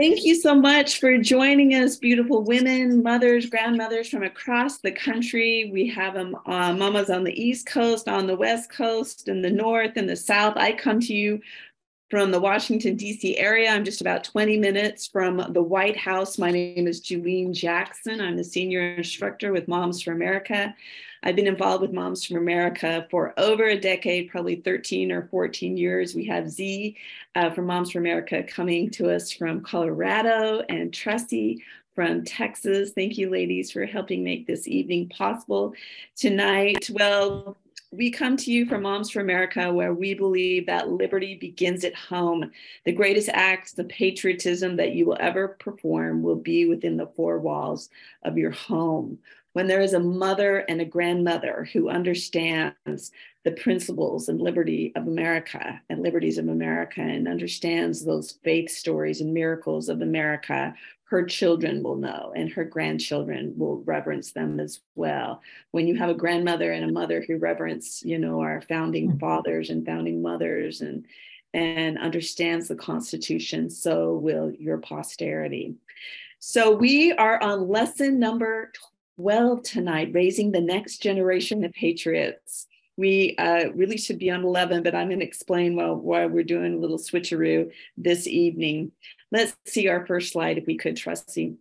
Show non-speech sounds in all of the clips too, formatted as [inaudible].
Thank you so much for joining us, beautiful women, mothers, grandmothers from across the country. We have them, uh, mamas on the East Coast, on the West Coast, in the North, and the South. I come to you from the Washington, D.C. area. I'm just about 20 minutes from the White House. My name is Julene Jackson. I'm the senior instructor with Moms for America. I've been involved with Moms from America for over a decade, probably 13 or 14 years. We have Z uh, from Moms for America coming to us from Colorado and Tressie from Texas. Thank you, ladies, for helping make this evening possible tonight. Well, we come to you from Moms for America, where we believe that liberty begins at home. The greatest acts of patriotism that you will ever perform will be within the four walls of your home when there is a mother and a grandmother who understands the principles and liberty of America and liberties of America and understands those faith stories and miracles of America, her children will know and her grandchildren will reverence them as well. When you have a grandmother and a mother who reverence, you know, our founding hmm. fathers and founding mothers and and understands the Constitution, so will your posterity. So we are on lesson number well tonight, raising the next generation of patriots. We uh, really should be on 11, but I'm going to explain why, why we're doing a little switcheroo this evening. Let's see our first slide if we could, Tressie.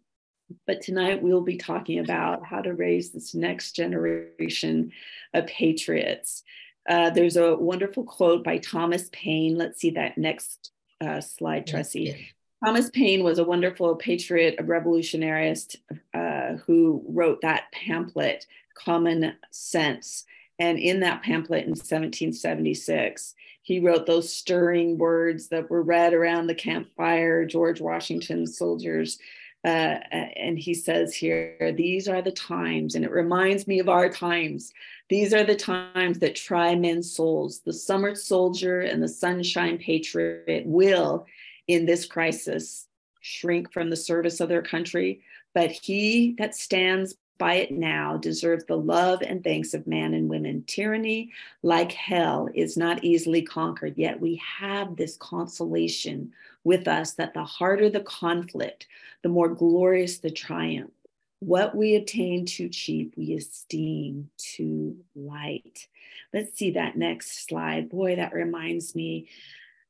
But tonight we'll be talking about how to raise this next generation of patriots. Uh, there's a wonderful quote by Thomas Paine. Let's see that next uh, slide, Tressie. Thomas Paine was a wonderful patriot, a revolutionarist uh, who wrote that pamphlet, Common Sense. And in that pamphlet in 1776, he wrote those stirring words that were read around the campfire, George Washington's soldiers. Uh, and he says here, these are the times, and it reminds me of our times. These are the times that try men's souls. The summer soldier and the sunshine patriot will, in this crisis shrink from the service of their country, but he that stands by it now deserves the love and thanks of man and women. Tyranny, like hell, is not easily conquered, yet we have this consolation with us that the harder the conflict, the more glorious the triumph. What we obtain too cheap, we esteem too light. Let's see that next slide. Boy, that reminds me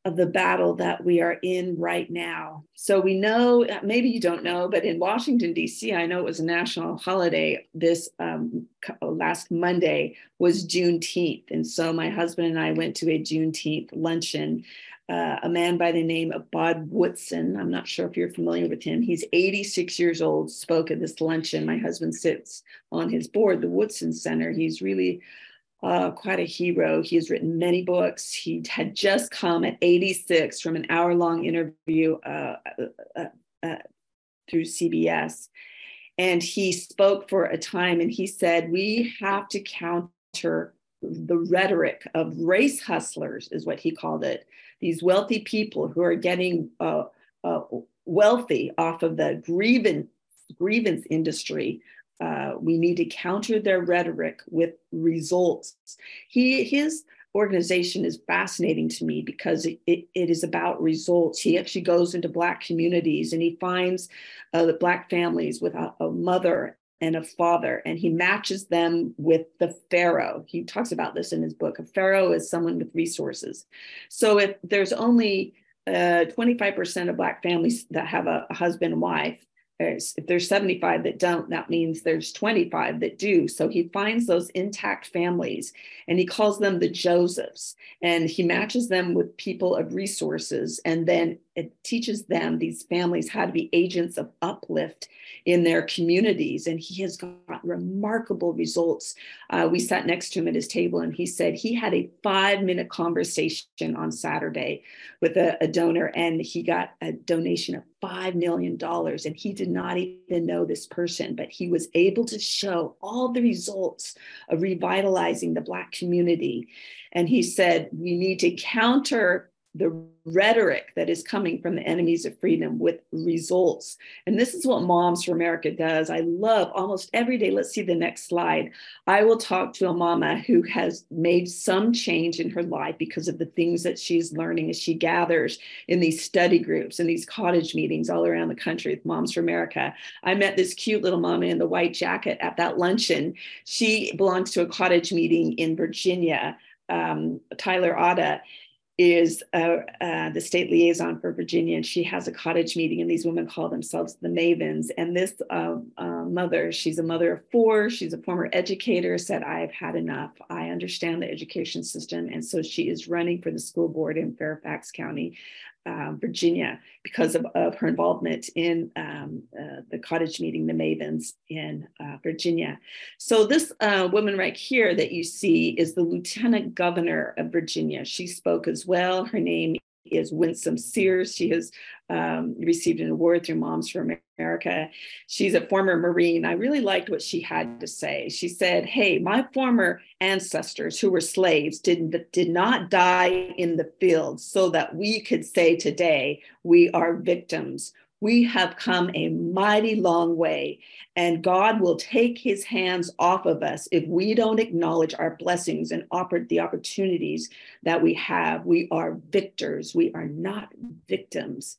of the battle that we are in right now. So we know, maybe you don't know, but in Washington, D.C., I know it was a national holiday. This um, last Monday was Juneteenth. And so my husband and I went to a Juneteenth luncheon. Uh, a man by the name of Bob Woodson, I'm not sure if you're familiar with him, he's 86 years old, spoke at this luncheon. My husband sits on his board, the Woodson Center. He's really uh, quite a hero. He has written many books. He had just come at 86 from an hour long interview uh, uh, uh, uh through CBS. And he spoke for a time and he said, We have to counter the rhetoric of race hustlers, is what he called it. These wealthy people who are getting uh, wealthy off of the grievance, grievance industry uh, we need to counter their rhetoric with results. He his organization is fascinating to me because it, it, it is about results. He actually goes into Black communities and he finds uh, the Black families with a, a mother and a father, and he matches them with the Pharaoh. He talks about this in his book. A Pharaoh is someone with resources. So if there's only uh, 25% of Black families that have a, a husband and wife, if there's 75 that don't, that means there's 25 that do. So he finds those intact families and he calls them the Josephs and he matches them with people of resources. And then it teaches them, these families, how to be agents of uplift in their communities. And he has got remarkable results. Uh, we sat next to him at his table and he said he had a five minute conversation on Saturday with a, a donor and he got a donation of $5 million. And he did not even know this person, but he was able to show all the results of revitalizing the Black community. And he said, we need to counter the rhetoric that is coming from the enemies of freedom with results. And this is what Moms for America does. I love almost every day. Let's see the next slide. I will talk to a mama who has made some change in her life because of the things that she's learning as she gathers in these study groups and these cottage meetings all around the country with Moms for America. I met this cute little mama in the white jacket at that luncheon. She belongs to a cottage meeting in Virginia. Um, Tyler Otta, is uh, uh, the state liaison for Virginia, and she has a cottage meeting, and these women call themselves the Mavens. And this uh, uh, mother, she's a mother of four, she's a former educator, said, I've had enough. I understand the education system. And so she is running for the school board in Fairfax County uh, Virginia because of, of, her involvement in um, uh, the cottage meeting, the Mavens in uh, Virginia. So, this uh, woman right here that you see is the Lieutenant Governor of Virginia. She spoke as well. Her name is Winsome Sears. She has um, received an award through Moms for America. She's a former Marine. I really liked what she had to say. She said, Hey, my former ancestors who were slaves did, did not die in the field so that we could say today we are victims. We have come a mighty long way, and God will take his hands off of us if we don't acknowledge our blessings and offer the opportunities that we have. We are victors, we are not victims.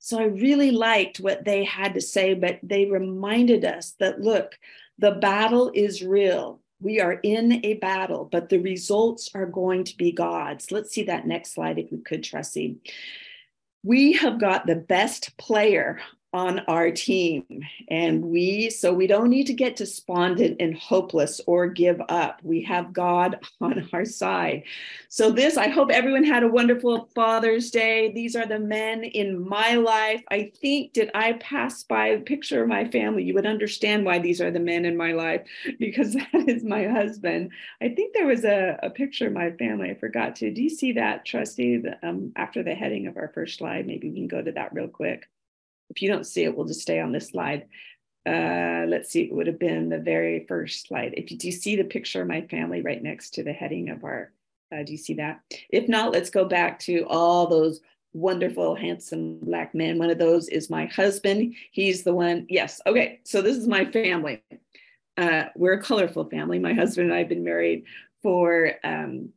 So I really liked what they had to say, but they reminded us that look, the battle is real. We are in a battle, but the results are going to be God's. Let's see that next slide if we could, Tressie we have got the best player on our team. And we so we don't need to get despondent and hopeless or give up. We have god [laughs] on our side. So this i hope everyone had a wonderful father's day. These are the men in my life. I think did i pass by a picture of my family? You would understand why these are the men in my life [laughs] because that is my husband. I think there was a, a picture of my family. I forgot to. Do you see that Tressie um, after the heading of our first slide maybe we can go to that real quick if you don't see it, we'll just stay on this slide. Uh, let's see, it would have been the very first slide. If you do you see the picture of my family right next to the heading of our, uh, do you see that? If not, let's go back to all those wonderful, handsome black men. One of those is my husband. He's the one, yes, okay, so this is my family. Uh, we're a colorful family. My husband and I have been married for um,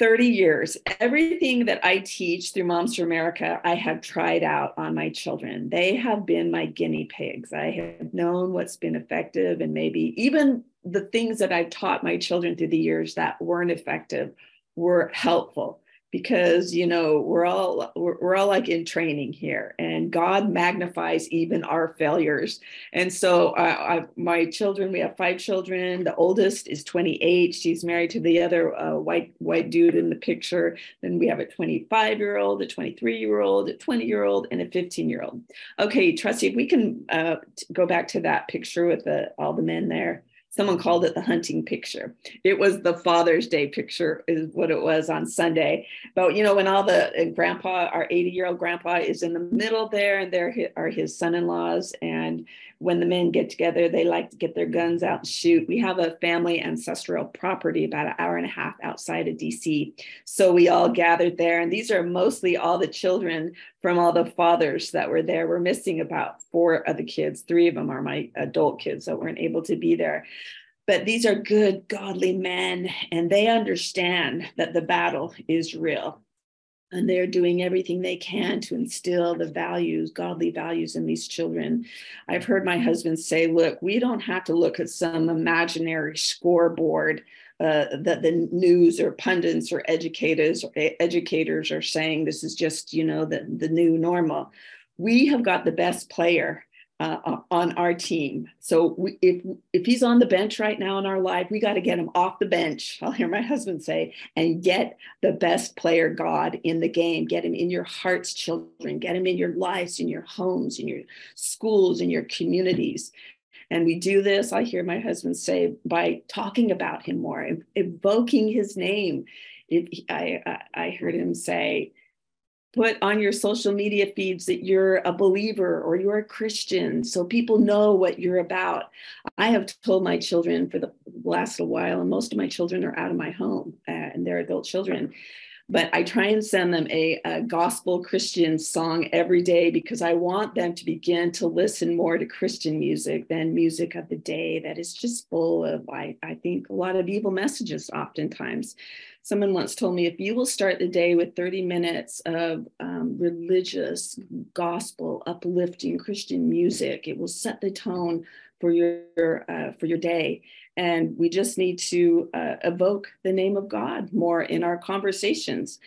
30 years, everything that I teach through Moms for America, I have tried out on my children. They have been my guinea pigs. I have known what's been effective, and maybe even the things that I've taught my children through the years that weren't effective were helpful because you know we're all we're, we're, all like in training here and god magnifies even our failures. And so uh, I, my children we have five children. The oldest is 28 she's married to the other uh, white white dude in the picture. Then we have a 25 year old a 23 year old a 20 year old and a 15 year old okay Tressie if we can uh, go back to that picture with the, all the men there someone called it the hunting picture. It was the Father's Day picture, is what it was on Sunday. But you know, when all the uh, grandpa, our 80 year old grandpa, is in the middle there, and there are his son in laws. And when the men get together, they like to get their guns out and shoot. We have a family ancestral property about an hour and a half outside of DC. So we all gathered there. And these are mostly all the children from all the fathers that were there. We're missing about four of the kids. Three of them are my adult kids that weren't able to be there. But these are good, godly men, and they understand that the battle is real and they're doing everything they can to instill the values godly values in these children i've heard my husband say look we don't have to look at some imaginary scoreboard uh, that the news or pundits or educators or educators are saying this is just you know the, the new normal we have got the best player uh, on our team. So we, if if he's on the bench right now in our life, we got to get him off the bench. [laughs] I'll hear my husband say, and get the best player God in the game. Get him in your hearts, children. Get him in your lives, in your homes, in your schools, in your communities. And we do this, I hear my husband say, by talking about him more, evoking his name. It, I, I heard him say, put on your social media feeds that you're a believer or you're a Christian so people know what you're about. I have told my children for the last little while, and most of my children are out of my home uh, and they're adult children. But I try and send them a, a, gospel Christian song every day because I want them to begin to listen more to Christian music than music of the day that is just full of, I, I think, a lot of evil messages oftentimes. Someone once told me if you will start the day with 30 minutes of um, religious, gospel, uplifting Christian music, it will set the tone for your uh, for your day. And we just need to uh, evoke the name of god more in our conversations.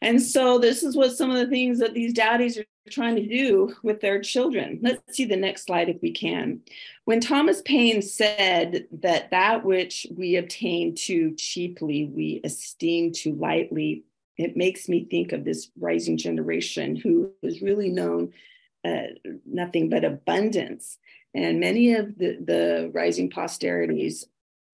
And so this is what some of the things that these daddies are trying to do with their children. Let's see the next slide if we can. When thomas paine said that that which we obtain too cheaply we esteem too lightly it makes me think of this rising generation who is really known uh, nothing but abundance and many of the, the rising posterities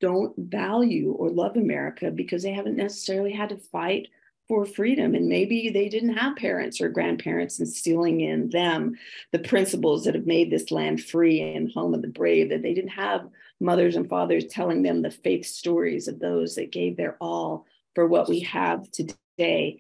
don't value or love America because they haven't necessarily had to fight for freedom. And maybe they didn't have parents or grandparents instilling in them the principles that have made this land free and home of the brave, that they didn't have mothers and fathers telling them the faith stories of those that gave their all for what we have today.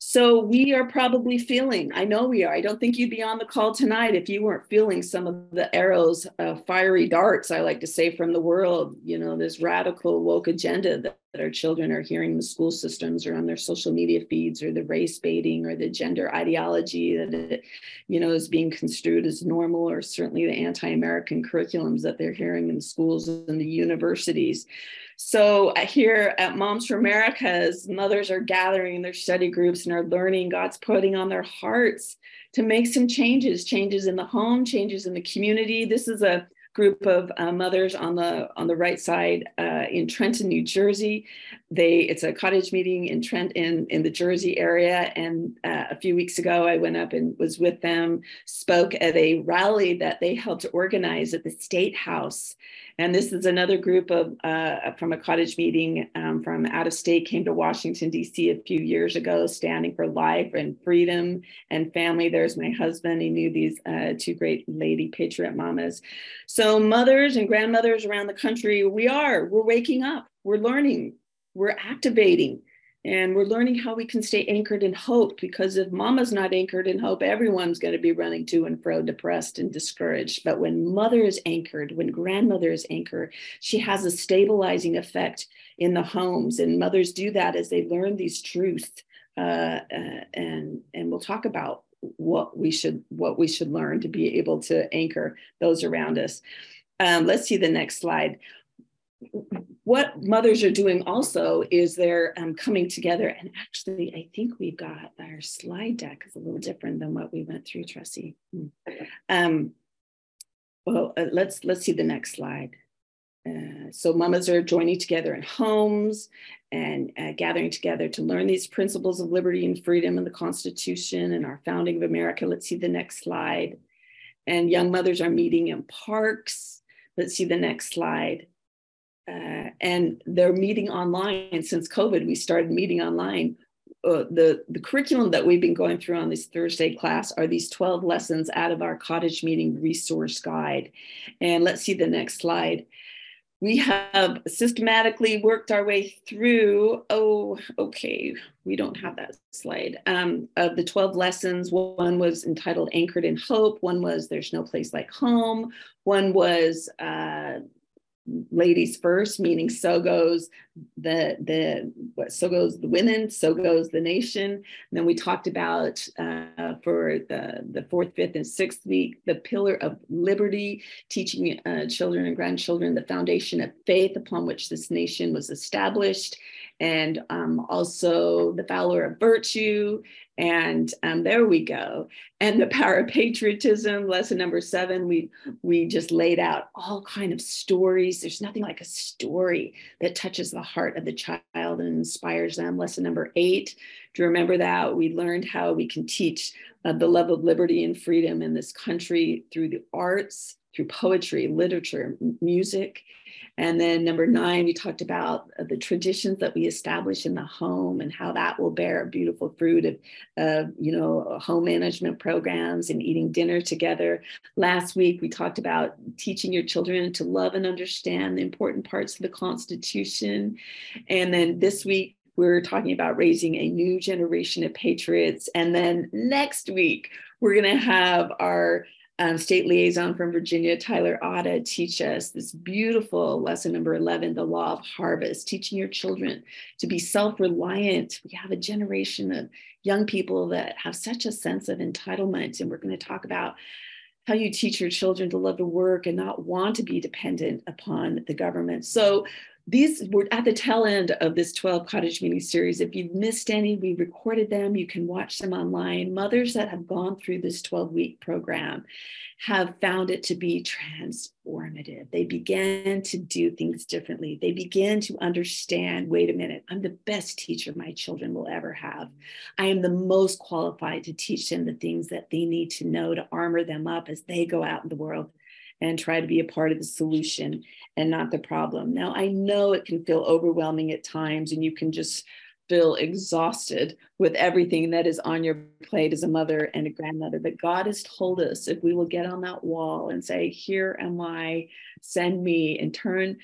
So we are probably feeling, I know we are. I don't think you'd be on the call tonight if you weren't feeling some of the arrows, uh, fiery darts, I like to say, from the world, you know, this radical woke agenda that, that our children are hearing in the school systems or on their social media feeds or the race baiting or the gender ideology that, it, you know, is being construed as normal or certainly the anti-American curriculums that they're hearing in schools and the universities. So uh, here at Moms for Americas, mothers are gathering in their study groups and are learning God's putting on their hearts to make some changes, changes in the home, changes in the community. This is a group of uh, mothers on the on the right side uh, in Trenton, New Jersey. They it's a cottage meeting in Trent in in the Jersey area. And uh, a few weeks ago, I went up and was with them, spoke at a rally that they helped organize at the State House. And this is another group of uh, from a cottage meeting um, from out of state came to Washington, D.C. a few years ago, standing for life and freedom and family. There's my husband. He knew these uh, two great lady patriot mamas. So, mothers and grandmothers around the country, we are, we're waking up, we're learning, we're activating and we're learning how we can stay anchored in hope because if mama's not anchored in hope, everyone's going to be running to and fro, depressed and discouraged. But when mother is anchored, when grandmother is anchored, she has a stabilizing effect in the homes. And mothers do that as they learn these truths. Uh, uh, and and we'll talk about what we should what we should learn to be able to anchor those around us. Um, let's see the next slide what mothers are doing also is they're um, coming together and actually i think we've got our slide deck is a little different than what we went through Tressie. Hmm. Um, well uh, let's let's see the next slide. Uh, so mamas are joining together in homes and uh, gathering together to learn these principles of liberty and freedom in the constitution and our founding of america. Let's see the next slide. And young mothers are meeting in parks. Let's see the next slide uh, and they're meeting online And since COVID. We started meeting online. Uh, the the curriculum that we've been going through on this Thursday class are these 12 lessons out of our cottage meeting resource guide. And let's see the next slide. We have systematically worked our way through. Oh, okay, we don't have that slide. Um, of the 12 lessons, one was entitled Anchored in Hope, one was There's No Place Like Home, one was uh, ladies first, meaning so goes the the what so goes the women, so goes the nation. And then we talked about uh, for the the fourth, fifth, and sixth week the pillar of liberty, teaching uh, children and grandchildren the foundation of faith upon which this nation was established, and um, also the valor of virtue and um, there we go. And the power of patriotism lesson number seven we we just laid out all kind of stories. There's nothing like a story that touches the heart of the child and inspires them. Lesson number eight do you remember that? We learned how we can teach uh, the love of liberty and freedom in this country through the arts through poetry literature music and then number nine, we talked about uh, the traditions that we establish in the home and how that will bear a beautiful fruit of, of, you know, home management programs and eating dinner together. Last week, we talked about teaching your children to love and understand the important parts of the Constitution. And then this week, we're talking about raising a new generation of patriots. And then next week, we're going to have our um, state liaison from Virginia, Tyler Otta, teach us this beautiful lesson number 11, the law of harvest, teaching your children to be self reliant. We have a generation of young people that have such a sense of entitlement, and we're going to talk about how you teach your children to love to work and not want to be dependent upon the government. So these were at the tail end of this 12 cottage meeting series. If you've missed any, we recorded them. You can watch them online. Mothers that have gone through this 12 week program have found it to be transformative. They began to do things differently. They begin to understand wait a minute, I'm the best teacher my children will ever have. I am the most qualified to teach them the things that they need to know to armor them up as they go out in the world and try to be a part of the solution and not the problem. Now, I know it can feel overwhelming at times, and you can just feel exhausted with everything that is on your plate as a mother and a grandmother. But God has told us if we will get on that wall and say, Here am I, send me, and turn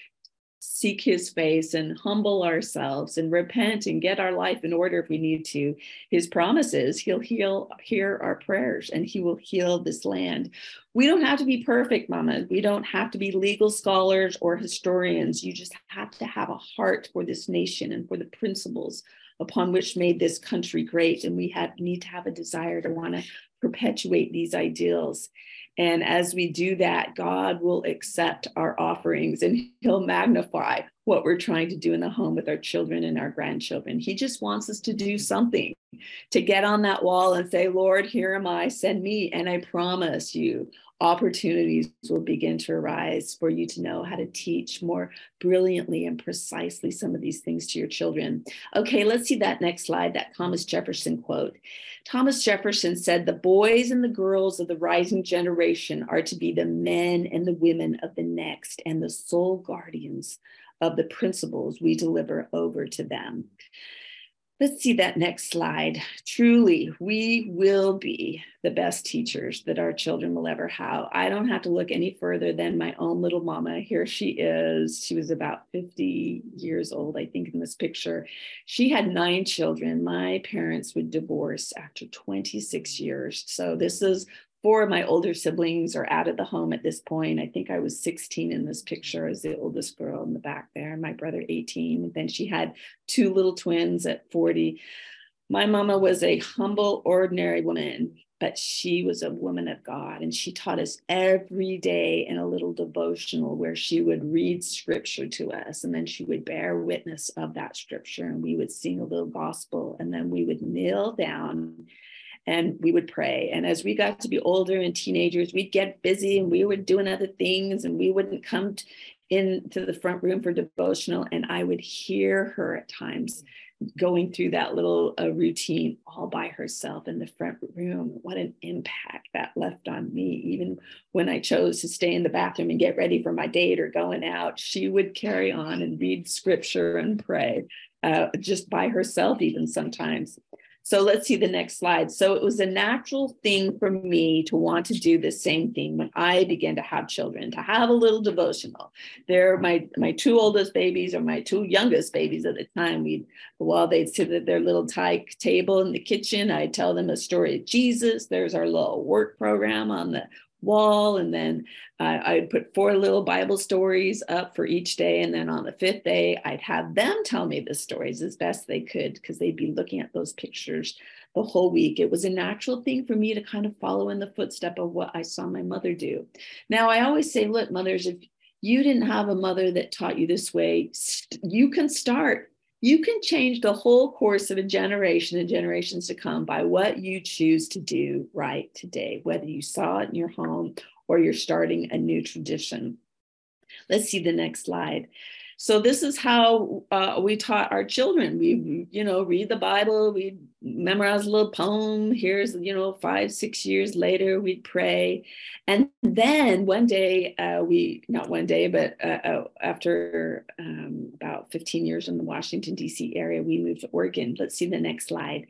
seek his face and humble ourselves and repent and get our life in order if we need to. His promises he'll heal hear our prayers and he will heal this land. We don't have to be perfect mama. We don't have to be legal scholars or historians. You just have to have a heart for this nation and for the principles upon which made this country great. And we have need to have a desire to want to perpetuate these ideals and as we do that, God will accept our offerings and He'll magnify what we're trying to do in the home with our children and our grandchildren. He just wants us to do something to get on that wall and say, Lord, here am I, send me. And I promise you, opportunities will begin to arise for you to know how to teach more brilliantly and precisely some of these things to your children. Okay, let's see that next slide, that Thomas Jefferson quote. Thomas Jefferson said, The boys and the girls of the rising generation are to be the men and the women of the next and the sole guardians of the principles we deliver over to them. Let's see that next slide. Truly, we will be the best teachers that our children will ever have. I don't have to look any further than my own little mama. Here she is. She was about 50 years old, I think, in this picture. She had nine children. My parents would divorce after 26 years. So, this is four of my older siblings are out of the home at this point. I think I was 16 in this picture as the oldest girl in the back there, my brother 18. And then she had two little twins at 40. My mama was a humble, ordinary woman, but she was a woman of God. And she taught us every day in a little devotional where she would read scripture to us. And then she would bear witness of that scripture. And we would sing a little gospel. And then we would kneel down and we would pray. And as we got to be older and teenagers, we'd get busy and we were doing other things and we wouldn't come into the front room for devotional. And I would hear her at times going through that little uh, routine all by herself in the front room. What an impact that left on me. Even when I chose to stay in the bathroom and get ready for my date or going out, she would carry on and read scripture and pray uh, just by herself, even sometimes. So let's see the next slide. So it was a natural thing for me to want to do the same thing when I began to have children, to have a little devotional. They're my my two oldest babies or my two youngest babies at the time. We while they'd sit at their little table in the kitchen, I'd tell them a story of Jesus. There's our little work program on the wall. And then uh, I'd put four little Bible stories up for each day. And then on the fifth day, I'd have them tell me the stories as best they could because they'd be looking at those pictures the whole week. It was a natural thing for me to kind of follow in the footstep of what I saw my mother do. Now, I always say, look, mothers, if you didn't have a mother that taught you this way, you can start you can change the whole course of a generation and generations to come by what you choose to do right today, whether you saw it in your home or you're starting a new tradition. Let's see the next slide. So this is how uh, we taught our children. We, you know, read the Bible, we memorize a little poem. Here's, you know, five, six years later, we'd pray. And then one day, uh, we, not one day, but uh, uh after um, about 15 years in the Washington, D.C. area, we moved to Oregon. Let's see the next slide.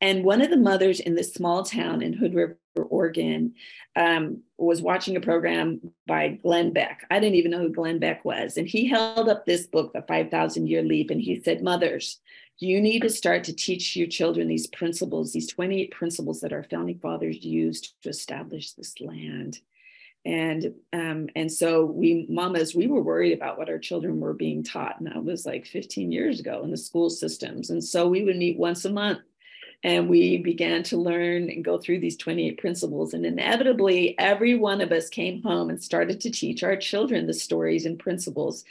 And one of the mothers in this small town in Hood River, Oregon, um, was watching a program by Glenn Beck. I didn't even know who Glenn Beck was. And he held up this book, The 5,000 Year Leap, and he said, Mothers, you need to start to teach your children these principles, these 28 principles that our founding fathers used to establish this land. And um, and so we mamas we were worried about what our children were being taught and that was like 15 years ago in the school systems. And so we would meet once a month and we began to learn and go through these 28 principles. And inevitably every one of us came home and started to teach our children the stories and principles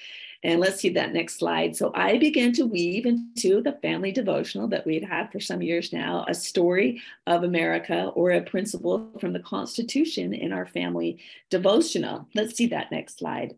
and let's see that next slide. So I began to weave into the family devotional that we'd had for some years now, a story of America or a principle from the Constitution in our family devotional. Let's see that next slide.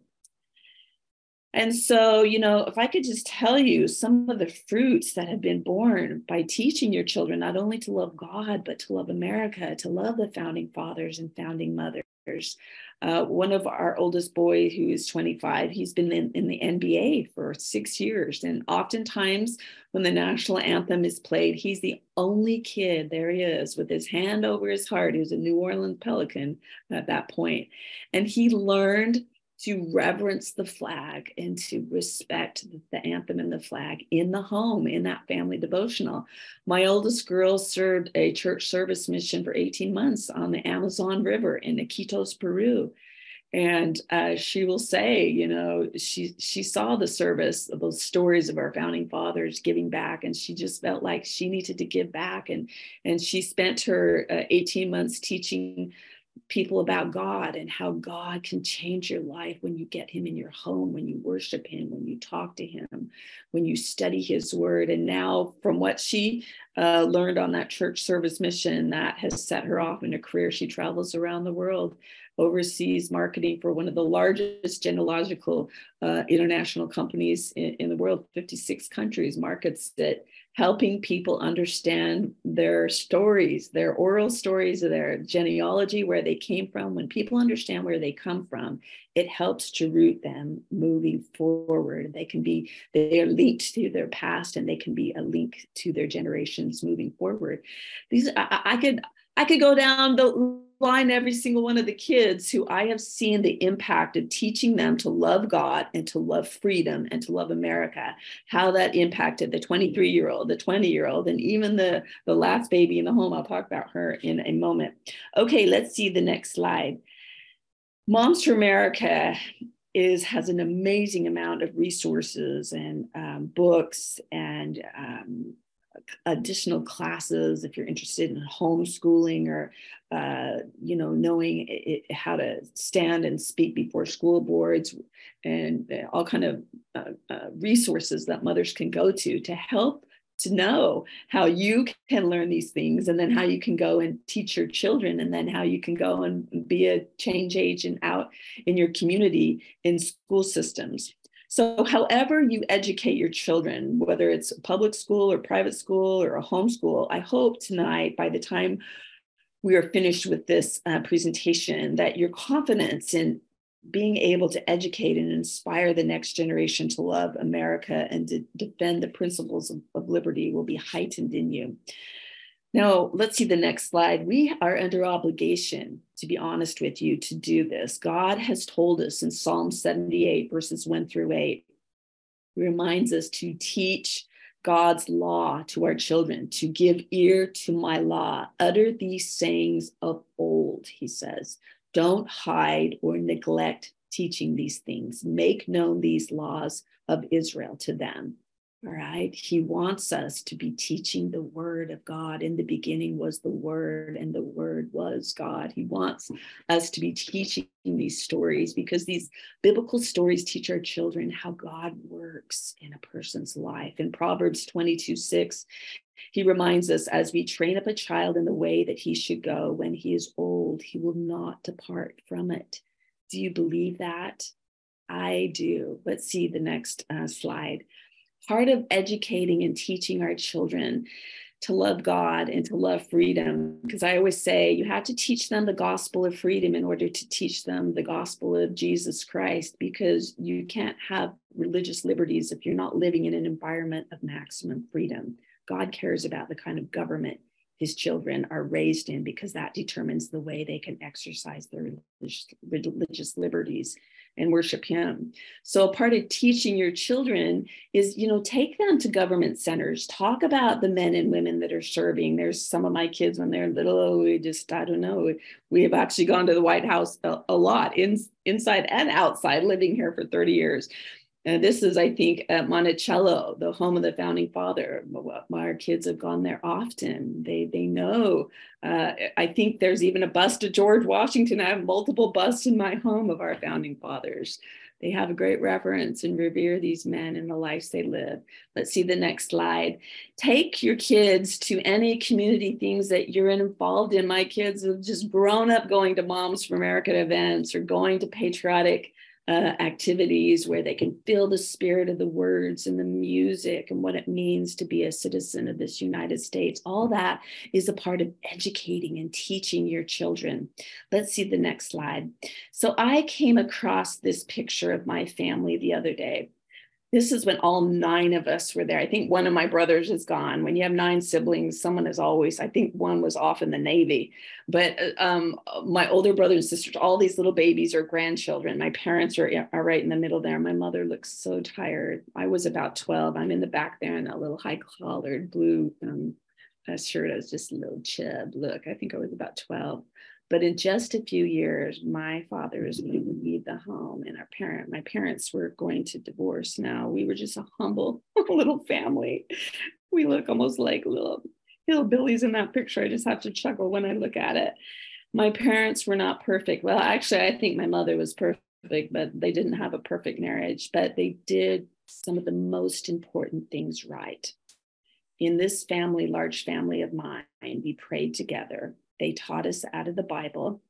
And so, you know, if I could just tell you some of the fruits that have been born by teaching your children not only to love God, but to love America, to love the founding fathers and founding mothers. Uh, one of our oldest boy, who is 25, he's been in, in the NBA for six years. And oftentimes, when the national anthem is played, he's the only kid, there he is, with his hand over his heart. He was a New Orleans Pelican at that point. And he learned to reverence the flag and to respect the anthem and the flag in the home in that family devotional. My oldest girl served a church service mission for 18 months on the Amazon River in Iquitos, Peru. And uh, she will say, you know, she she saw the service, those stories of our founding fathers giving back, and she just felt like she needed to give back. And and she spent her uh, 18 months teaching people about God and how God can change your life when you get Him in your home, when you worship Him, when you talk to Him, when you study His Word. And now, from what she uh, learned on that church service mission, that has set her off in a career. She travels around the world, overseas marketing for one of the largest genealogical uh, international companies in, in the world, 56 countries, markets that helping people understand their stories, their oral stories, their genealogy, where they came from. When people understand where they come from, it helps to root them moving forward. They can be, they are linked to their past and they can be a link to their generations moving forward. These, I, I could, I could go down the line every single one of the kids who I have seen the impact of teaching them to love God and to love freedom and to love America, how that impacted the 23 year old, the 20 year old, and even the, the last baby in the home. I'll talk about her in a moment. Okay, let's see the next slide. Moms for America is has an amazing amount of resources and um, books and um, additional classes if you're interested in homeschooling or uh, you know knowing it, how to stand and speak before school boards and uh, all kind of uh, uh, resources that mothers can go to to help to know how you can learn these things and then how you can go and teach your children and then how you can go and be a change agent out in your community in school systems so, however you educate your children, whether it's public school or private school or a homeschool, I hope tonight, by the time we are finished with this uh, presentation, that your confidence in being able to educate and inspire the next generation to love America and to defend the principles of, of liberty will be heightened in you. Now, let's see the next slide. We are under obligation, to be honest with you, to do this. God has told us in Psalm 78, verses 1 through 8, he reminds us to teach God's law to our children, to give ear to my law, utter these sayings of old, he says. Don't hide or neglect teaching these things. Make known these laws of Israel to them. All right. He wants us to be teaching the word of God. In the beginning was the word, and the word was God. He wants us to be teaching these stories because these biblical stories teach our children how God works in a person's life. In Proverbs 22 6, he reminds us as we train up a child in the way that he should go, when he is old, he will not depart from it. Do you believe that? I do. Let's see the next uh, slide part of educating and teaching our children to love God and to love freedom. Because I always say you have to teach them the gospel of freedom in order to teach them the gospel of Jesus Christ, because you can't have religious liberties if you're not living in an environment of maximum freedom. God cares about the kind of government his children are raised in because that determines the way they can exercise their religious, liberties and worship him. So part of teaching your children is you know take them to government centers. Talk about the men and women that are serving. There's some of my kids when they're little oh, we just i don't know we have actually gone to the white house a, a lot in, inside and outside living here for 30 years and this is, I think, at Monticello, the home of the founding father. Our kids have gone there often. They they know. Uh, I think there's even a bust of George Washington. I have multiple busts in my home of our founding fathers. They have a great reverence and revere these men and the lives they live. Let's see the next slide. Take your kids to any community things that you're involved in. My kids have just grown up going to Moms for America events or going to patriotic uh, activities where they can feel the spirit of the words and the music and what it means to be a citizen of this United States. All that is a part of educating and teaching your children. Let's see the next slide. So I came across this picture of my family the other day this is when all nine of us were there. I think one of my brothers is gone. When you have nine siblings, someone is always, I think one was off in the Navy. But uh, um, my older brother and sisters, all these little babies are grandchildren. My parents are, are right in the middle there. My mother looks so tired. I was about 12. I'm in the back there in a little high collared blue um, shirt. I was just a little chub look. I think I was about 12. But in just a few years, my father is going to leave the home, and our parent, my parents were going to divorce. Now we were just a humble [laughs] little family. We look almost like little hillbillies in that picture. I just have to chuckle when I look at it. My parents were not perfect. Well, actually, I think my mother was perfect, but they didn't have a perfect marriage. But they did some of the most important things right. In this family, large family of mine, we prayed together they taught us out of the Bible.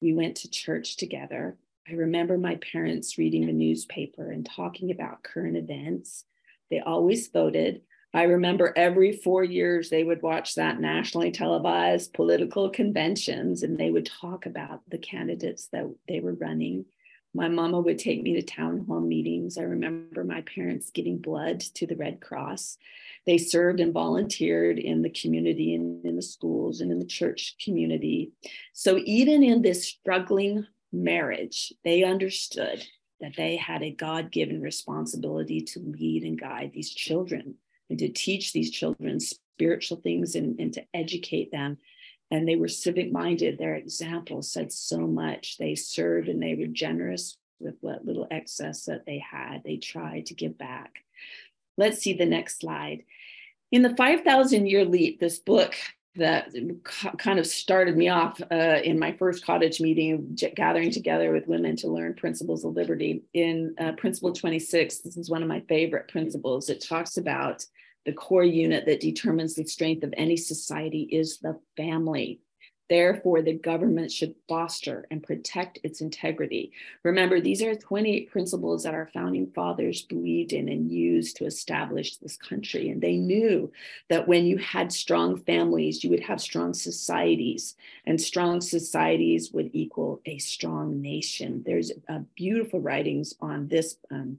We went to church together. I remember my parents reading the newspaper and talking about current events. They always voted. I remember every four years they would watch that nationally televised political conventions and they would talk about the candidates that they were running. My mama would take me to town hall meetings. I remember my parents giving blood to the Red Cross. They served and volunteered in the community and in the schools and in the church community. So even in this struggling marriage, they understood that they had a God given responsibility to lead and guide these children and to teach these children spiritual things and, and to educate them. And they were civic minded. Their example said so much. They served and they were generous with what little excess that they had. They tried to give back. Let's see the next slide. In the 5,000 Year Leap, this book that kind of started me off uh, in my first cottage meeting, gathering together with women to learn principles of liberty. In uh, Principle 26, this is one of my favorite principles. It talks about the core unit that determines the strength of any society is the family. Therefore, the government should foster and protect its integrity. Remember, these are 28 principles that our founding fathers believed in and used to establish this country. And they knew that when you had strong families, you would have strong societies, and strong societies would equal a strong nation. There's uh, beautiful writings on this um,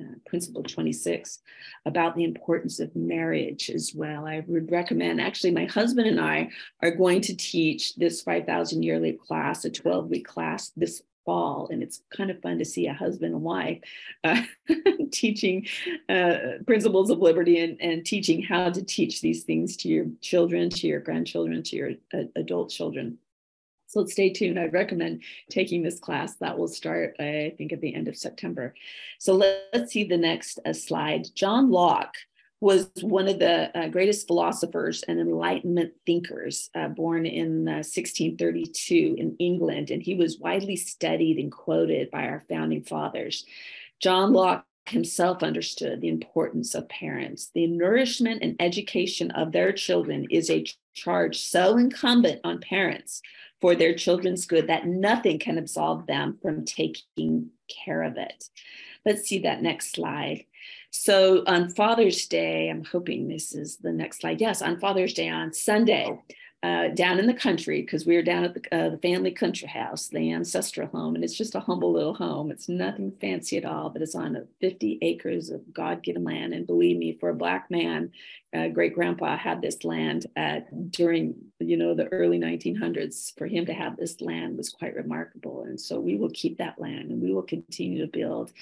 uh, principle 26 about the importance of marriage as well. I would recommend, actually, my husband and I are going to teach this 5,000 Year Leap class, a 12 week class this fall. And it's kind of fun to see a husband and wife uh, [laughs] teaching uh, principles of liberty and, and teaching how to teach these things to your children, to your grandchildren, to your uh, adult children. So stay tuned. I'd recommend taking this class. That will start, I think, at the end of September. So let, us see the next uh, slide. John Locke was one of the uh, greatest philosophers and Enlightenment thinkers, uh, born in 1632 uh, in England, and he was widely studied and quoted by our founding fathers. John Locke himself understood the importance of parents. The nourishment and education of their children is a charge so incumbent on parents for their children's good that nothing can absolve them from taking care of it. Let's see that next slide. So on Father's Day, I'm hoping this is the next slide. Yes, on Father's Day on Sunday, uh, down in the country because we were down at the, uh, the family country house, the ancestral home, and it's just a humble little home. It's nothing fancy at all, but it's on 50 acres of God-given land. And believe me, for a black man, uh, great grandpa had this land during you know the early 1900s. For him to have this land was quite remarkable, and so we will keep that land and we will continue to build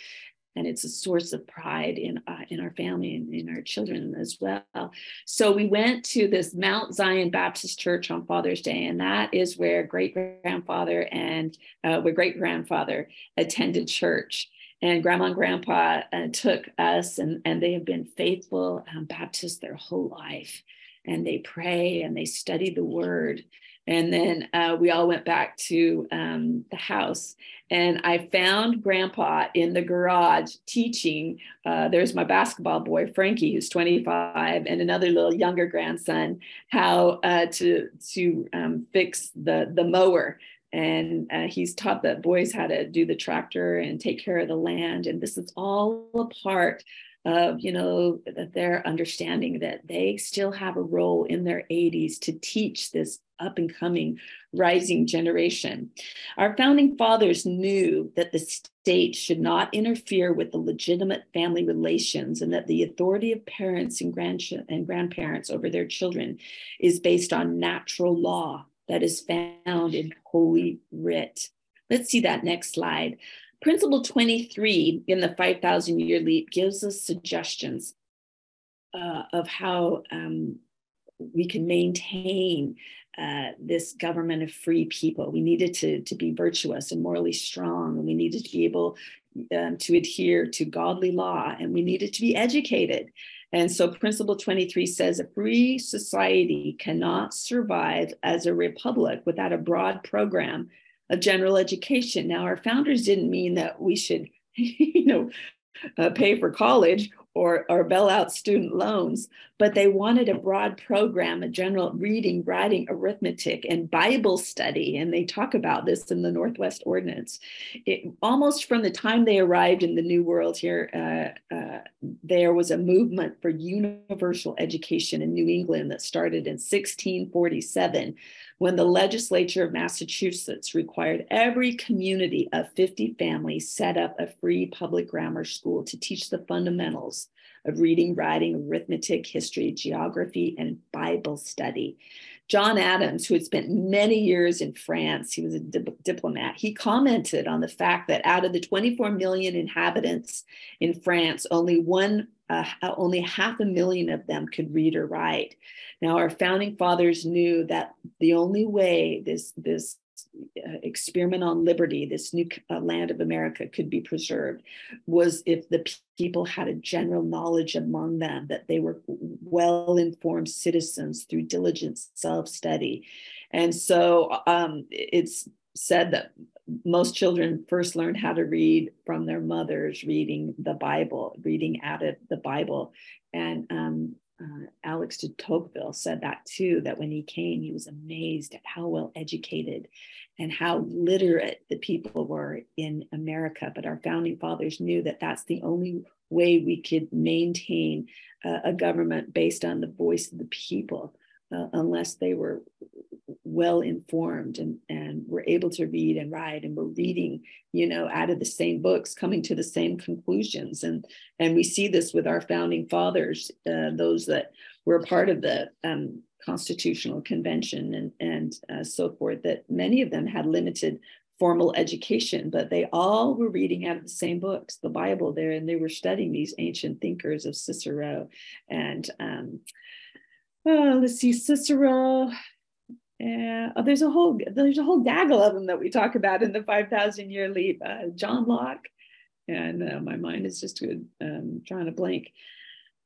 and it's a source of pride in uh, in our family and in our children as well. So we went to this Mount Zion Baptist Church on Father's Day, and that is where great grandfather and uh, where great grandfather attended church. And grandma and grandpa uh, took us, and, and they have been faithful um, Baptists their whole life. And they pray and they study the word and then uh, we all went back to um, the house. And I found grandpa in the garage teaching. Uh, there's my basketball boy, Frankie, who's 25, and another little younger grandson, how uh, to, to um, fix the, the mower. And uh, he's taught the boys how to do the tractor and take care of the land. And this is all a part of you know their understanding that they still have a role in their 80s to teach this up and coming rising generation. Our founding fathers knew that the state should not interfere with the legitimate family relations and that the authority of parents and, grandch- and grandparents over their children is based on natural law that is found in Holy Writ. Let's see that next slide. Principle 23 in the 5,000 year leap gives us suggestions uh, of how um, we can maintain uh, this government of free people. We needed to, to be virtuous and morally strong, and we needed to be able um, to adhere to godly law, and we needed to be educated. And so, Principle 23 says a free society cannot survive as a republic without a broad program of general education. Now, our founders didn't mean that we should, [laughs] you know, uh, pay for college or, or bail out student loans, but they wanted a broad program, a general reading, writing, arithmetic, and Bible study. And they talk about this in the Northwest Ordinance. It, almost from the time they arrived in the New World here, uh, uh, there was a movement for universal education in New England that started in 1647 when the legislature of Massachusetts required every community of 50 families set up a free public grammar school to teach the fundamentals of reading, writing, arithmetic, history, geography, and Bible study. John Adams, who had spent many years in France, he was a di- diplomat, he commented on the fact that out of the 24 million inhabitants in France, only one, uh, only half a million of them could read or write. Now, our founding fathers knew that the only way this, this uh, experiment on liberty, this new uh, land of America could be preserved, was if the people had a general knowledge among them that they were well informed citizens through diligent self study. And so um, it's said that most children first learned how to read from their mothers reading the Bible, reading out of the Bible. And um, uh, Alex de Tocqueville said that too, that when he came, he was amazed at how well educated and how literate the people were in America. But our founding fathers knew that that's the only way we could maintain a government based on the voice of the people, uh, unless they were well informed and, and were able to read and write and were reading, you know, out of the same books, coming to the same conclusions. And, and we see this with our founding fathers, uh, those that were part of the um, Constitutional Convention and, and uh, so forth, that many of them had limited formal education, but they all were reading out of the same books, the Bible there, and they were studying these ancient thinkers of Cicero and um, oh, let's see, Cicero, yeah, oh, there's a whole there's a whole gaggle of them that we talk about in the 5,000 year leap. Uh, John Locke, and uh, my mind is just um, trying to blank.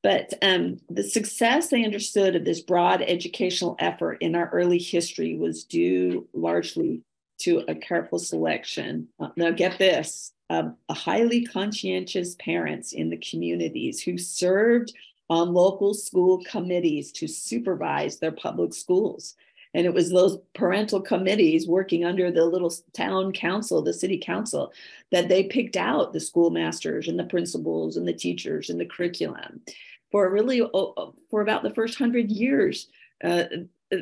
But um, the success they understood of this broad educational effort in our early history was due largely to a careful selection. Uh, now, get this of highly conscientious parents in the communities who served on local school committees to supervise their public schools and it was those parental committees working under the little town council, the city council, that they picked out the schoolmasters and the principals and the teachers and the curriculum. For really, for about the first hundred years, uh,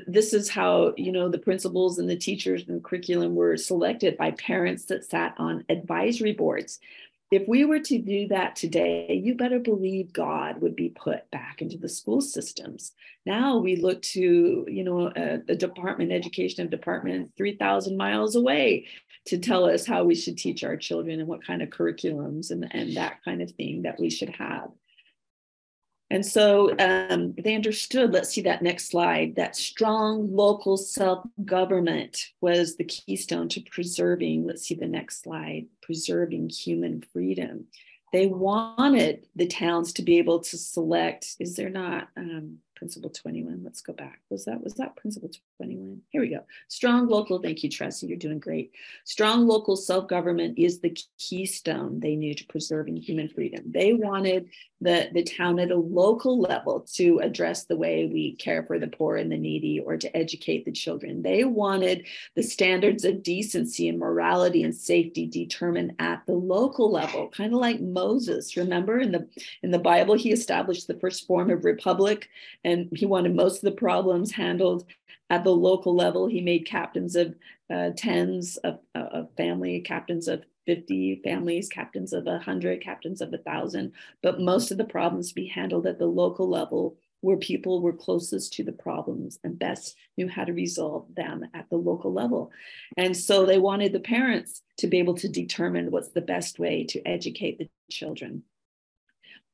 this is how you know the principals and the teachers and curriculum were selected by parents that sat on advisory boards if we were to do that today, you better believe God would be put back into the school systems. Now we look to, you know, uh, the department, education of department, 3,000 miles away to tell us how we should teach our children and what kind of curriculums and, and that kind of thing that we should have. And so um, they understood, let's see that next slide, that strong local self government was the keystone to preserving, let's see the next slide, preserving human freedom. They wanted the towns to be able to select, is there not? Um, principle 21 let's go back was that was that principle 21 here we go. Strong local thank you Tressie you're doing great. Strong local self-government is the keystone they knew to preserving human freedom. They wanted the the town at a local level to address the way we care for the poor and the needy or to educate the children. They wanted the standards of decency and morality and safety determined at the local level kind of like moses. Remember in the in the bible he established the first form of republic and he wanted most of the problems handled at the local level. He made captains of uh, tens of, uh, of family, captains of 50 families, captains of 100, captains of 1,000. But most of the problems to be handled at the local level where people were closest to the problems and best knew how to resolve them at the local level. And so they wanted the parents to be able to determine what's the best way to educate the children.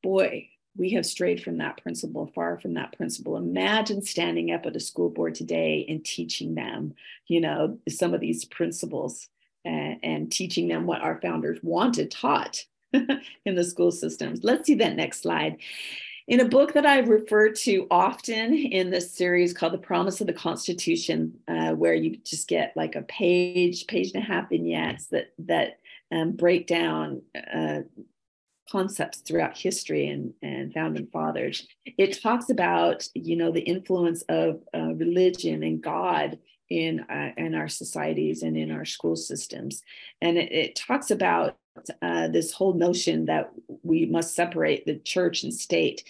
Boy, we have strayed from that principle, far from that principle. Imagine standing up at a school board today and teaching them, you know, some of these principles and, and teaching them what our founders wanted taught [laughs] in the school systems. Let's see that next slide. In a book that I refer to often in this series called The Promise of the Constitution, uh, where you just get like a page, page and a half vignettes that that um, break down uh, concepts throughout history and, and founding fathers. It talks about, you know, the influence of uh, religion and God in, uh, in our societies and in our school systems. And it, it talks about uh, this whole notion that we must separate the church and state.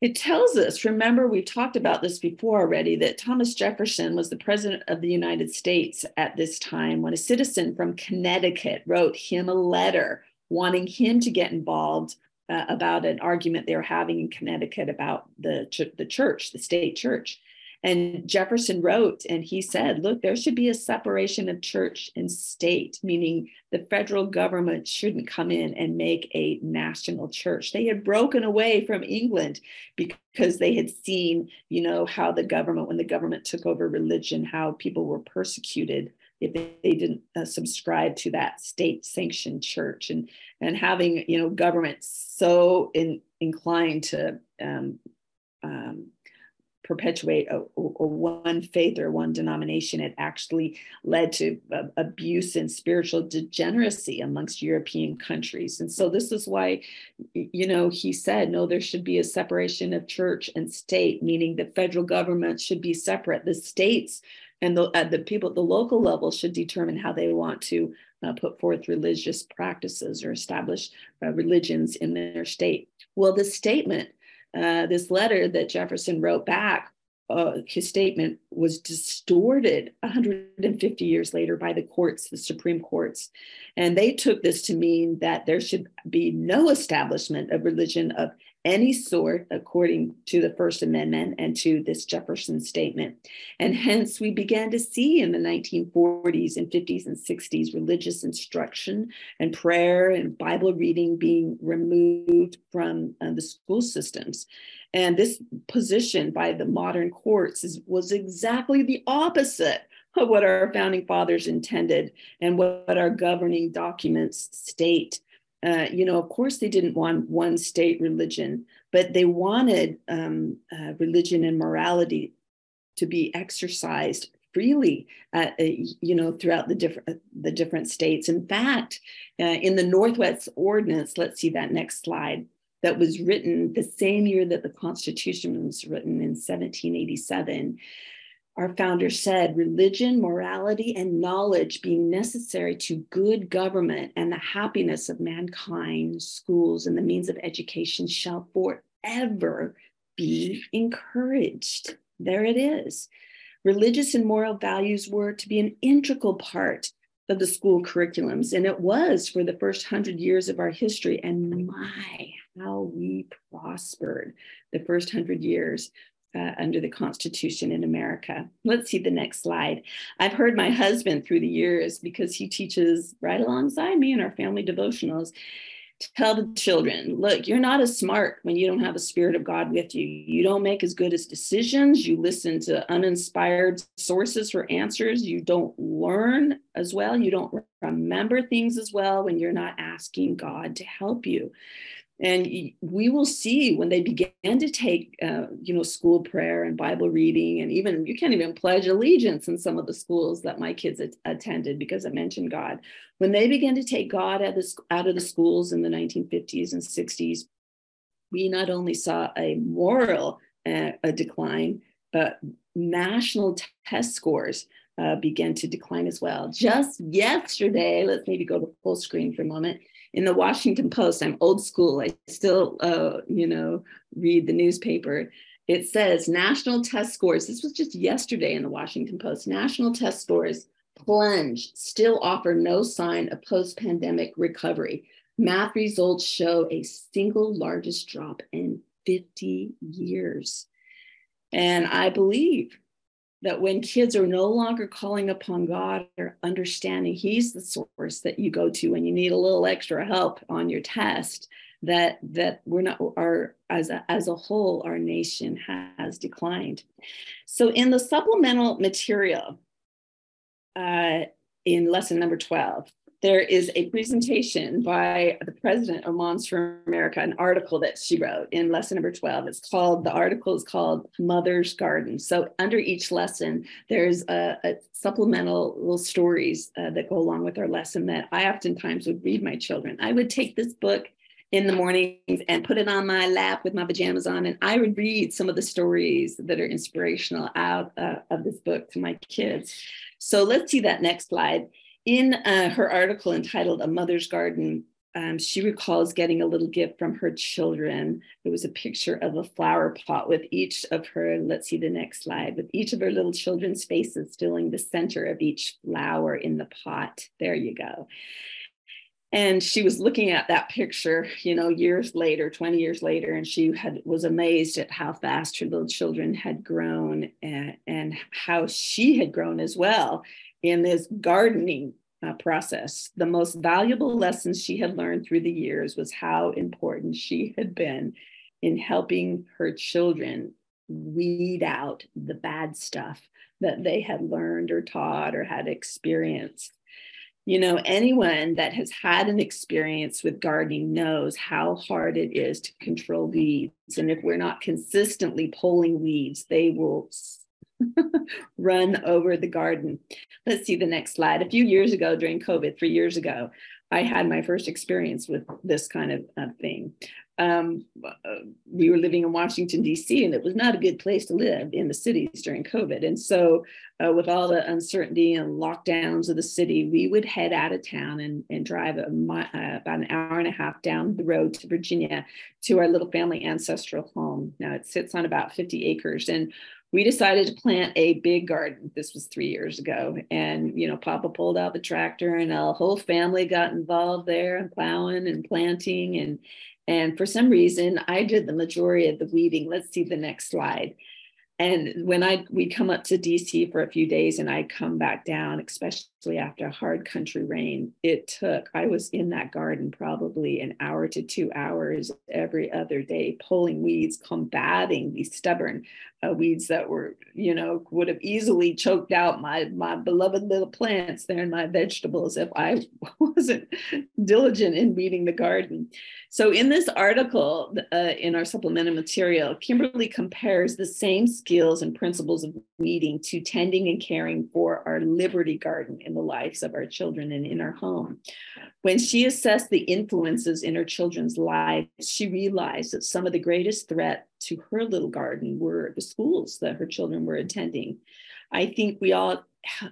It tells us, remember, we've talked about this before already, that Thomas Jefferson was the president of the United States at this time when a citizen from Connecticut wrote him a letter wanting him to get involved uh, about an argument they were having in Connecticut about the, ch- the church, the state church. And Jefferson wrote and he said, look, there should be a separation of church and state, meaning the federal government shouldn't come in and make a national church. They had broken away from England because they had seen, you know, how the government, when the government took over religion, how people were persecuted if they, didn't uh, subscribe to that state sanctioned church and and having you know government so in, inclined to um, um, perpetuate a, a, one faith or one denomination it actually led to uh, abuse and spiritual degeneracy amongst european countries. And so this is why you know he said no there should be a separation of church and state meaning the federal government should be separate. The states and the, the people at the local level should determine how they want to uh, put forth religious practices or establish uh, religions in their state. Well, this statement, uh, this letter that Jefferson wrote back, uh, his statement was distorted 150 years later by the courts, the Supreme Courts. And they took this to mean that there should be no establishment of religion of any sort, according to the First Amendment and to this Jefferson statement. And hence, we began to see in the 1940s and 50s and 60s religious instruction and prayer and Bible reading being removed from uh, the school systems. And this position by the modern courts is, was exactly the opposite of what our founding fathers intended and what our governing documents state uh, you know, of course, they didn't want one state religion, but they wanted um, uh, religion and morality to be exercised freely, uh, uh you know, throughout the different uh, the different states. In fact, in the Northwest Ordinance, let's see that next slide, that was written the same year that the Constitution was written in 1787 our founder said religion, morality, and knowledge being necessary to good government and the happiness of mankind, schools, and the means of education shall forever be encouraged. there it is. Religious and moral values were to be an integral part of the school curriculums, and it was for the first hundred years of our history. And my, how we prospered the first hundred years uh, under the Constitution in America. Let's see the next slide. I've heard my husband through the years because he teaches right alongside me in our family devotionals. Tell the children, look, you're not as smart when you don't have the spirit of God with you. You don't make as good as decisions. You listen to uninspired sources for answers. You don't learn as well. You don't remember things as well when you're not asking God to help you and we will see when they began to take uh, you know school prayer and bible reading and even you can't even pledge allegiance in some of the schools that my kids attended because it mentioned god. When they began to take god out of, the, out of the schools in the 1950s and 60s we not only saw a moral uh, a decline but national t- test scores uh, began to decline as well. Just yesterday let's maybe go to full screen for a moment in the Washington Post, I'm old school. I still, uh, you know, read the newspaper. It says national test scores. This was just yesterday in the Washington Post. National test scores plunge, still offer no sign of post pandemic recovery. Math results show a single largest drop in 50 years. And I believe that when kids are no longer calling upon God or understanding He's the source that you go to when you need a little extra help on your test, that that we're not our as a, as a whole our nation has declined. So in the supplemental material uh, in lesson number 12, there is a presentation by the president of Moms for America, an article that she wrote in lesson number 12. It's called, the article is called Mother's Garden. So under each lesson, there's a, a supplemental little stories uh, that go along with our lesson that I oftentimes would read my children. I would take this book in the mornings and put it on my lap with my pajamas on and i would read some of the stories that are inspirational out uh, of this book to my kids so let's see that next slide in uh, her article entitled A Mother's Garden, um, she recalls getting a little gift from her children. It was a picture of a flower pot with each of her, let's see the next slide, with each of her little children's faces filling the center of each flower in the pot. There you go. And she was looking at that picture, you know, years later, 20 years later, and she had was amazed at how fast her little children had grown and, and how she had grown as well in this gardening uh, process. The most valuable lessons she had learned through the years was how important she had been in helping her children weed out the bad stuff that they had learned or taught or had experienced. You know, anyone that has had an experience with gardening knows how hard it is to control weeds. And if we're not consistently pulling weeds, they will [laughs] run over the garden. Let's see the next slide. A few years ago during COVID, three years ago, I had my first experience with this kind of uh, thing. Um, we were living in Washington, D.C., and it was not a good place to live in the cities during COVID. And so, uh, with all the uncertainty and lockdowns of the city, we would head out of town and, and drive a, uh, about an hour and a half down the road to Virginia to our little family ancestral home. Now, it sits on about 50 acres. And we decided to plant a big garden. This was three years ago. And, you know, Papa pulled out the tractor and a whole family got involved there and plowing and planting. And, and for some reason, I did the majority of the weeding. Let's see the next slide and when I we'd come up to DC for a few days and I'd come back down, especially after a hard country rain, it took I was in that garden probably an hour to two hours every other day, pulling weeds, combating these stubborn uh, weeds that were you know would have easily choked out my my beloved little plants there and my vegetables if I [laughs] wasn't diligent in weeding the garden. So in this article uh, in our supplemental material, Kimberly compares the same skills and principles of weeding to tending and caring for our Liberty Garden in the lives of our children and in our home. When she assessed the influences in her children's lives, she realized that some of the greatest threat to her little garden were the schools that her children were attending. I think we all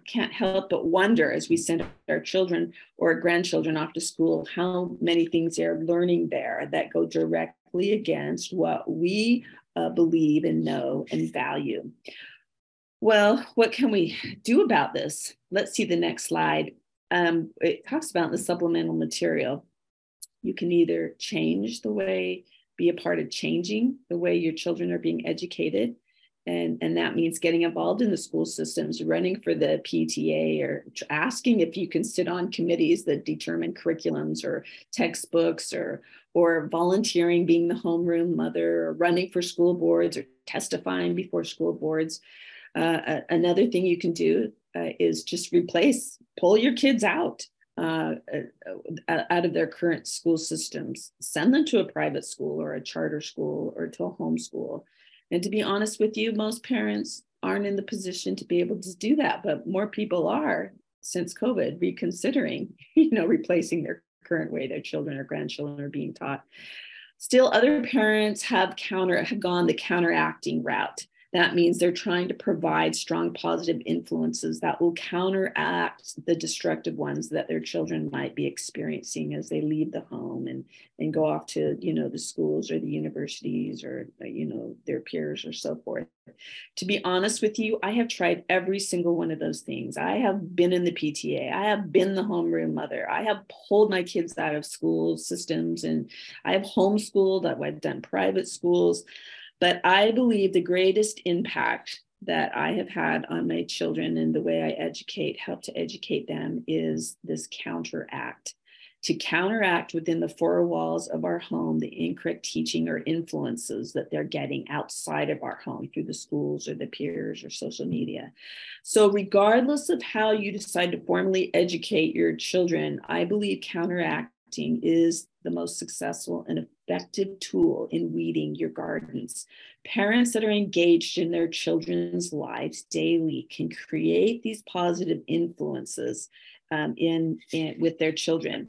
can't help but wonder as we send our children or grandchildren off to school how many things they're learning there that go directly against what we uh, believe and know and value. Well, what can we do about this? Let's see the next slide. Um, it talks about the supplemental material. You can either change the way, be a part of changing the way your children are being educated and and that means getting involved in the school systems running for the pta or asking if you can sit on committees that determine curriculums or textbooks or or volunteering being the homeroom mother or running for school boards or testifying before school boards. Uh, another thing you can do uh, is just replace pull your kids out uh, uh, out of their current school systems. Send them to a private school or a charter school or to a homeschool and to be honest with you, most parents aren't in the position to be able to do that, but more people are since COVID reconsidering, [laughs] you know, replacing their current way their children or grandchildren are being taught. Still, other parents have counter have gone the counteracting route that means they're trying to provide strong positive influences that will counteract the destructive ones that their children might be experiencing as they leave the home and, and go off to, you know, the schools or the universities or, you know, their peers or so forth. To be honest with you, I have tried every single one of those things. I have been in the PTA, I have been the homeroom mother, I have pulled my kids out of school systems, and I have homeschooled, I've done private schools. But I believe the greatest impact that I have had on my children and the way I educate, help to educate them, is this counteract. To counteract within the four walls of our home the incorrect teaching or influences that they're getting outside of our home through the schools or the peers or social media. So, regardless of how you decide to formally educate your children, I believe counteracting is the most successful and effective tool in weeding your gardens. Parents that are engaged in their children's lives daily can create these positive influences um, in, in with their children.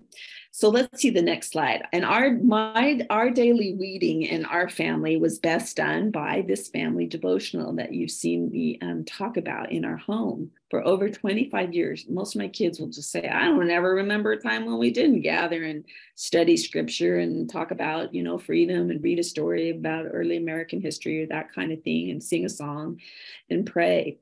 So let's see the next slide. And our my our daily weeding in our family was best done by this family devotional that you've seen me um, talk about in our home for over 25 years. Most of my kids will just say, "I don't ever remember a time when we didn't gather and study scripture and talk about you know freedom and read a story about early American history or that kind of thing and sing a song and pray."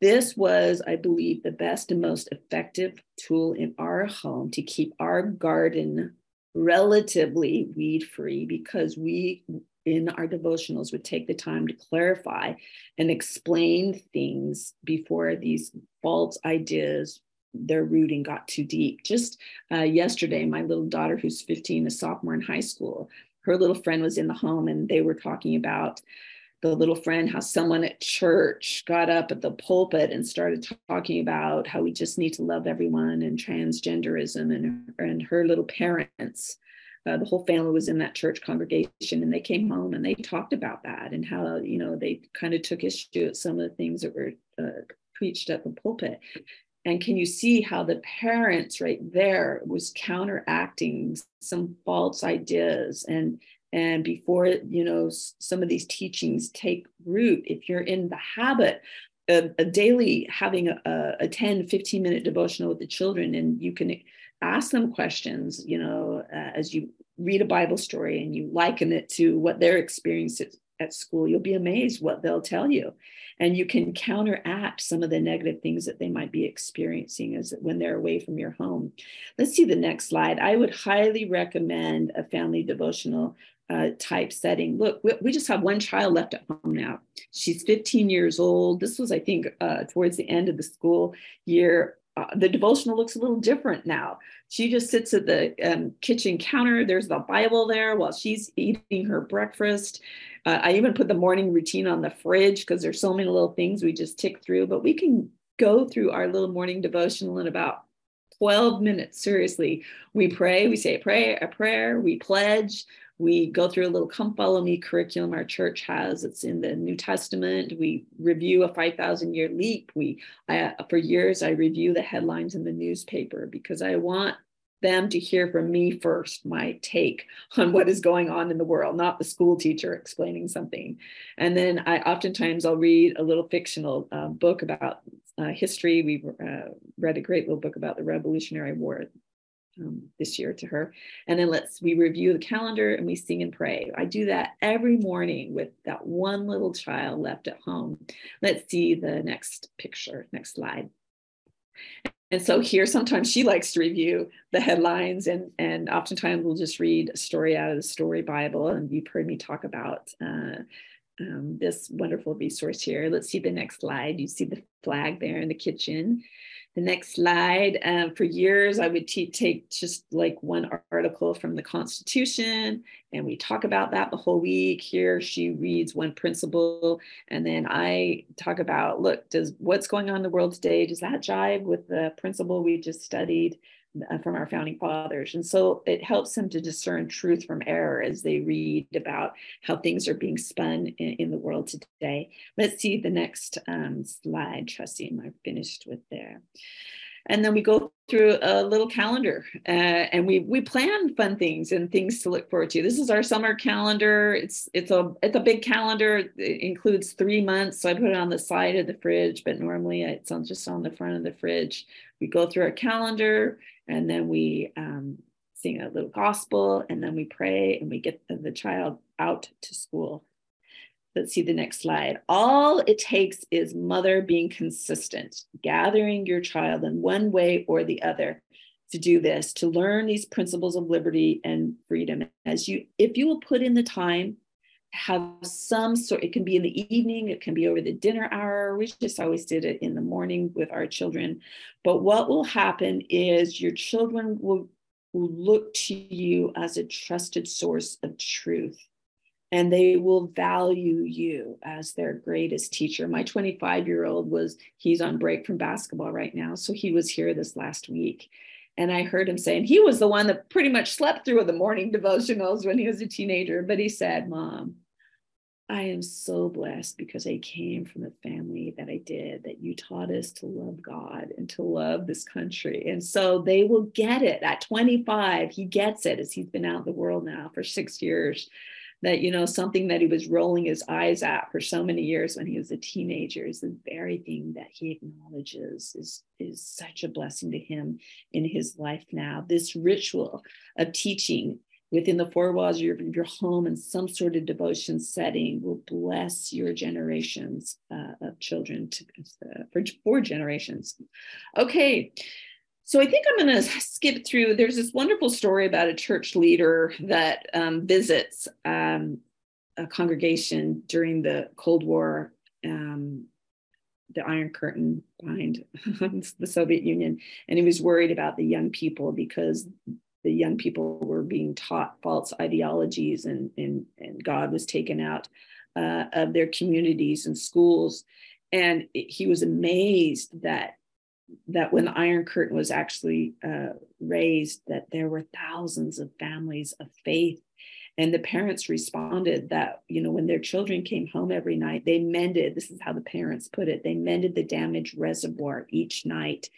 This was, I believe, the best and most effective tool in our home to keep our garden relatively weed free because we in our devotionals would take the time to clarify and explain things before these false ideas their rooting got too deep. Just uh, yesterday my little daughter who's 15 a sophomore in high school her little friend was in the home and they were talking about the little friend how someone at church got up at the pulpit and started talking about how we just need to love everyone and transgenderism and, and her little parents. Uh, the whole family was in that church congregation and they came home and they talked about that and how you know they kind of took issue at some of the things that were uh, preached at the pulpit. And can you see how the parents right there was counteracting some false ideas and and before you know some of these teachings take root if you're in the habit of, of daily having a, a 10 15 minute devotional with the children and you can ask them questions you know uh, as you read a bible story and you liken it to what they're experiencing at school you'll be amazed what they'll tell you. And you can counteract some of the negative things that they might be experiencing as when they're away from your home. Let's see the next slide. I would highly recommend a family devotional uh, type setting. Look, we, we, just have one child left at home now. She's 15 years old. This was, I think, uh, towards the end of the school year. Uh, the devotional looks a little different now. She just sits at the um, kitchen counter. There's the Bible there while she's eating her breakfast. Uh, I even put the morning routine on the fridge because there's so many little things we just tick through. But we can go through our little morning devotional in about 12 minutes. Seriously, we pray, we say a prayer, a prayer, we pledge, we go through a little come follow me curriculum our church has. It's in the new testament. We review a 5000 year leap. We I, for years i review the headlines in the newspaper because i want them to hear from me first my take on what is going on in the world not the school teacher explaining something and then i oftentimes i'll read a little fictional uh, book about uh, history we uh, read a great little book about the revolutionary war um, this year to her. And then let's we review the calendar and we sing and pray. I do that every morning with that one little child left at home. Let's see the next picture, next slide. And so here, sometimes she likes to review the headlines, and and oftentimes we'll just read a story out of the Story Bible. And you've heard me talk about uh, um, this wonderful resource here. Let's see the next slide. You see the flag there in the kitchen. The next slide. Uh, for years, I would take just like one article from the Constitution, and we talk about that the whole week. Here, she reads one principle, and then I talk about look, does what's going on in the world today? Does that jive with the principle we just studied? Uh, from our founding fathers. And so it helps them to discern truth from error as they read about how things are being spun in, in the world today. Let's see the next um, slide, Trustee. Am I finished with there? And then we go through a little calendar uh, and we we plan fun things and things to look forward to. This is our summer calendar. It's it's a it's a big calendar. It includes three months. So I put it on the side of the fridge, but normally it's on just on the front of the fridge. We go through our calendar and then we um, sing a little gospel and then we pray and we get the, the child out to school. Let's see the next slide. All it takes is mother being consistent gathering your child in one way or the other to do this to learn these principles of liberty and freedom. As you if you will put in the time have some sort it can be in the evening it can be over the dinner hour. We just always did it in the morning with our children. But what will happen is your children will, will look to you as a trusted source of truth and they will value you as their greatest teacher. My 25 year old was he's on break from basketball right now so he was here this last week and I heard him saying he was the one that pretty much slept through the morning devotionals when he was a teenager. But he said, Mom, I am so blessed because I came from the family that I did, that you taught us to love God and to love this country. And so they will get it at 25. He gets it as he's been out in the world now for six years that you know something that he was rolling his eyes at for so many years when he was a teenager is the very thing that he acknowledges is is such a blessing to him in his life now. This ritual of teaching within the four walls of your, your home in some sort of devotion setting will bless your generations uh, of children to, uh, for four generations. Okay so I think I'm going to skip through. There's this wonderful story about a church leader that um, visits um, a congregation during the Cold War, um, the Iron Curtain behind [laughs] the Soviet Union, and he was worried about the young people because the young people were being taught false ideologies, and and, and God was taken out uh, of their communities and schools. And he was amazed that that when the Iron Curtain was actually uh, raised, that there were thousands of families of faith. And the parents responded that, you know, when their children came home every night, they mended, this is how the parents put it, they mended the damaged reservoir each night.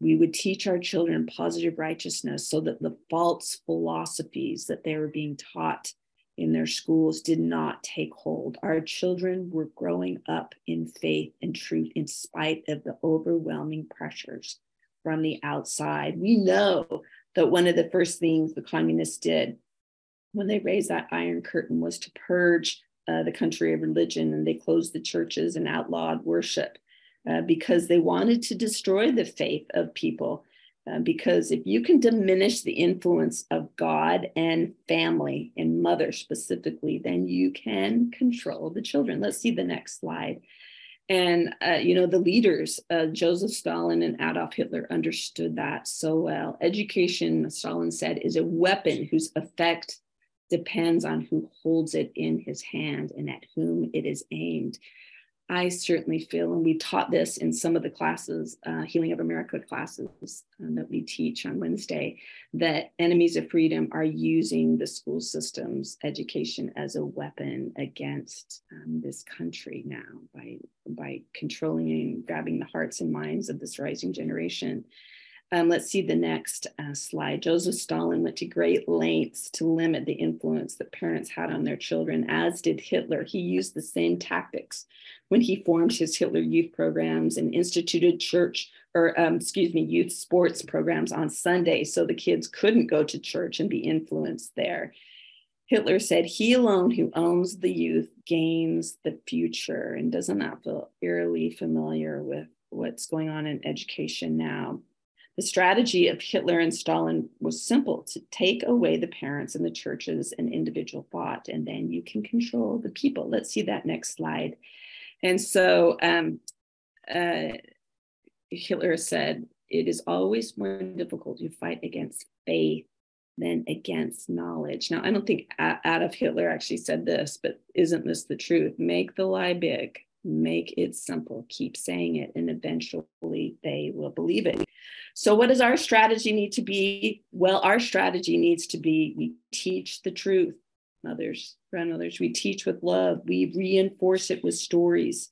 We would teach our children positive righteousness so that the false philosophies that they were being taught in their schools did not take hold. Our children were growing up in faith and truth in spite of the overwhelming pressures from the outside. We know that one of the first things the communists did when they raised that iron curtain was to purge uh, the country of religion and they closed the churches and outlawed worship uh, because they wanted to destroy the faith of people because if you can diminish the influence of God and family and mother specifically, then you can control the children. Let's see the next slide. And, uh, you know, the leaders, uh, Joseph Stalin and Adolf Hitler, understood that so well. Education, Stalin said, is a weapon whose effect depends on who holds it in his hand and at whom it is aimed. I certainly feel, and we taught this in some of the classes, uh, Healing of America classes um, that we teach on Wednesday, that enemies of freedom are using the school system's education as a weapon against um, this country now by, by controlling and grabbing the hearts and minds of this rising generation. Um, let's see the next uh, slide. Joseph Stalin went to great lengths to limit the influence that parents had on their children, as did Hitler. He used the same tactics when he formed his Hitler Youth programs and instituted church or um, excuse me, youth sports programs on Sunday so the kids couldn't go to church and be influenced there. Hitler said, He alone who owns the youth gains the future. And doesn't that feel eerily familiar with what's going on in education now? The strategy of Hitler and Stalin was simple to take away the parents and the churches and individual thought, and then you can control the people. Let's see that next slide. And so um, uh, Hitler said, it is always more difficult to fight against faith than against knowledge. Now, I don't think Adolf Hitler actually said this, but isn't this the truth? Make the lie big, make it simple, keep saying it, and eventually they will believe it. So, what does our strategy need to be? Well, our strategy needs to be we teach the truth, mothers, grandmothers, we teach with love, we reinforce it with stories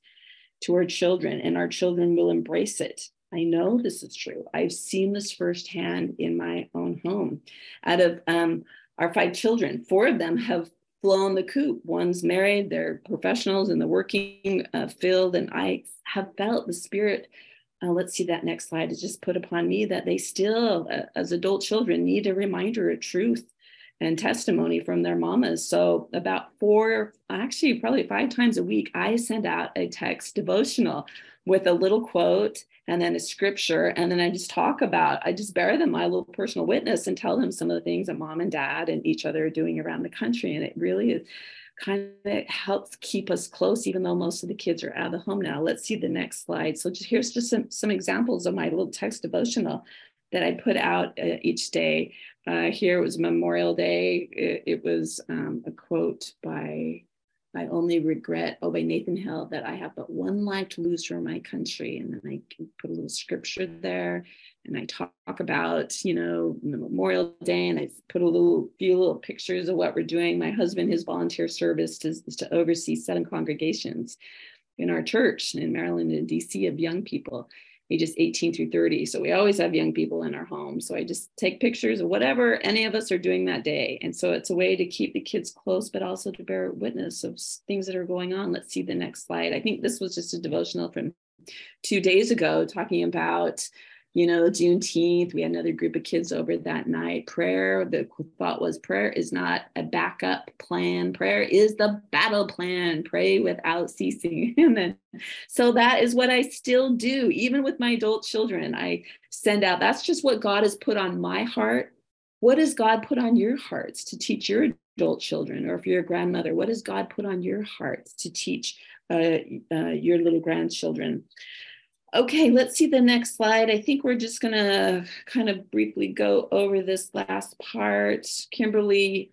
to our children, and our children will embrace it. I know this is true. I've seen this firsthand in my own home. Out of um, our five children, four of them have flown the coop. One's married, they're professionals in the working uh, field, and I have felt the spirit. Uh, let's see that next slide. Is just put upon me that they still, uh, as adult children, need a reminder of truth and testimony from their mamas. So, about four, actually, probably five times a week, I send out a text devotional with a little quote and then a scripture. And then I just talk about, I just bear them my little personal witness and tell them some of the things that mom and dad and each other are doing around the country. And it really is kind of helps keep us close, even though most of the kids are out of the home now. Let's see the next slide. So just here's just some, some examples of my little text devotional that I put out uh, each day. Uh, here was Memorial Day. It, it was um, a quote by I only regret, oh, by Nathan Hale, that I have but one life to lose for my country. And then I put a little scripture there and I talk about, you know, Memorial Day and I put a little few little pictures of what we're doing. My husband, his volunteer service is, is to oversee seven congregations in our church in Maryland and DC of young people ages 18 through 30. So we always have young people in our home. So I just take pictures of whatever any of us are doing that day. And so it's a way to keep the kids close, but also to bear witness of things that are going on. Let's see the next slide. I think this was just a devotional from two days ago talking about you know, Juneteenth, we had another group of kids over that night. Prayer, the thought was prayer is not a backup plan. Prayer is the battle plan. Pray without ceasing. [laughs] and then, so that is what I still do, even with my adult children. I send out, that's just what God has put on my heart. What has God put on your hearts to teach your adult children? Or if you're a grandmother, what has God put on your hearts to teach uh, uh, your little grandchildren? Okay, let's see the next slide. I think we're just to kind of briefly go over this last part. Kimberly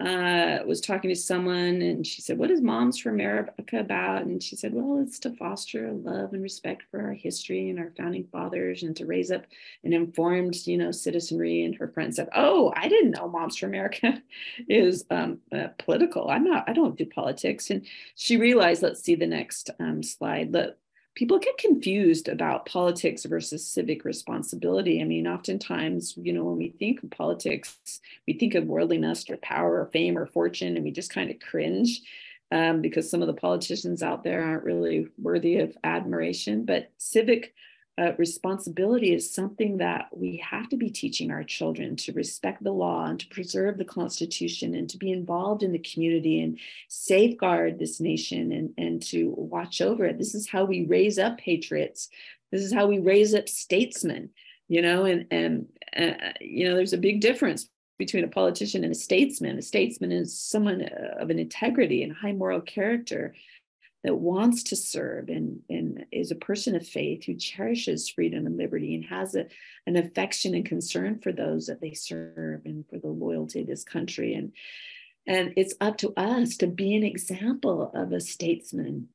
uh, was talking to someone and she said, What is Moms for America about? And she said, Well, it's to foster love and respect for our history and our founding fathers and to raise up an informed, you know, citizenry. And her friend said, Oh, I didn't know Moms for America [laughs] is um, uh, political. I'm not, I don't do politics. And she realized, let's see the next um, slide. Let, people get confused about politics versus civic responsibility. I mean, oftentimes, you know, when we think of politics, we think of worldliness or power or fame or fortune, and we just kind of cringe um, because some of the politicians out there aren't really worthy of admiration. But civic uh, responsibility is something that we have to be teaching our children to respect the law and to preserve the Constitution and to be involved in the community and safeguard this nation and, and to watch over it. This is how we raise up patriots. This is how we raise up statesmen, you know, and, and uh, you know, there's a big difference between a politician and a statesman. A statesman is someone of an integrity and high moral character that wants to serve and, and is a person of faith who cherishes freedom and liberty and has a, an affection and concern for those that they serve and for the loyalty of this country. And, and it's up to us to be an example of a statesman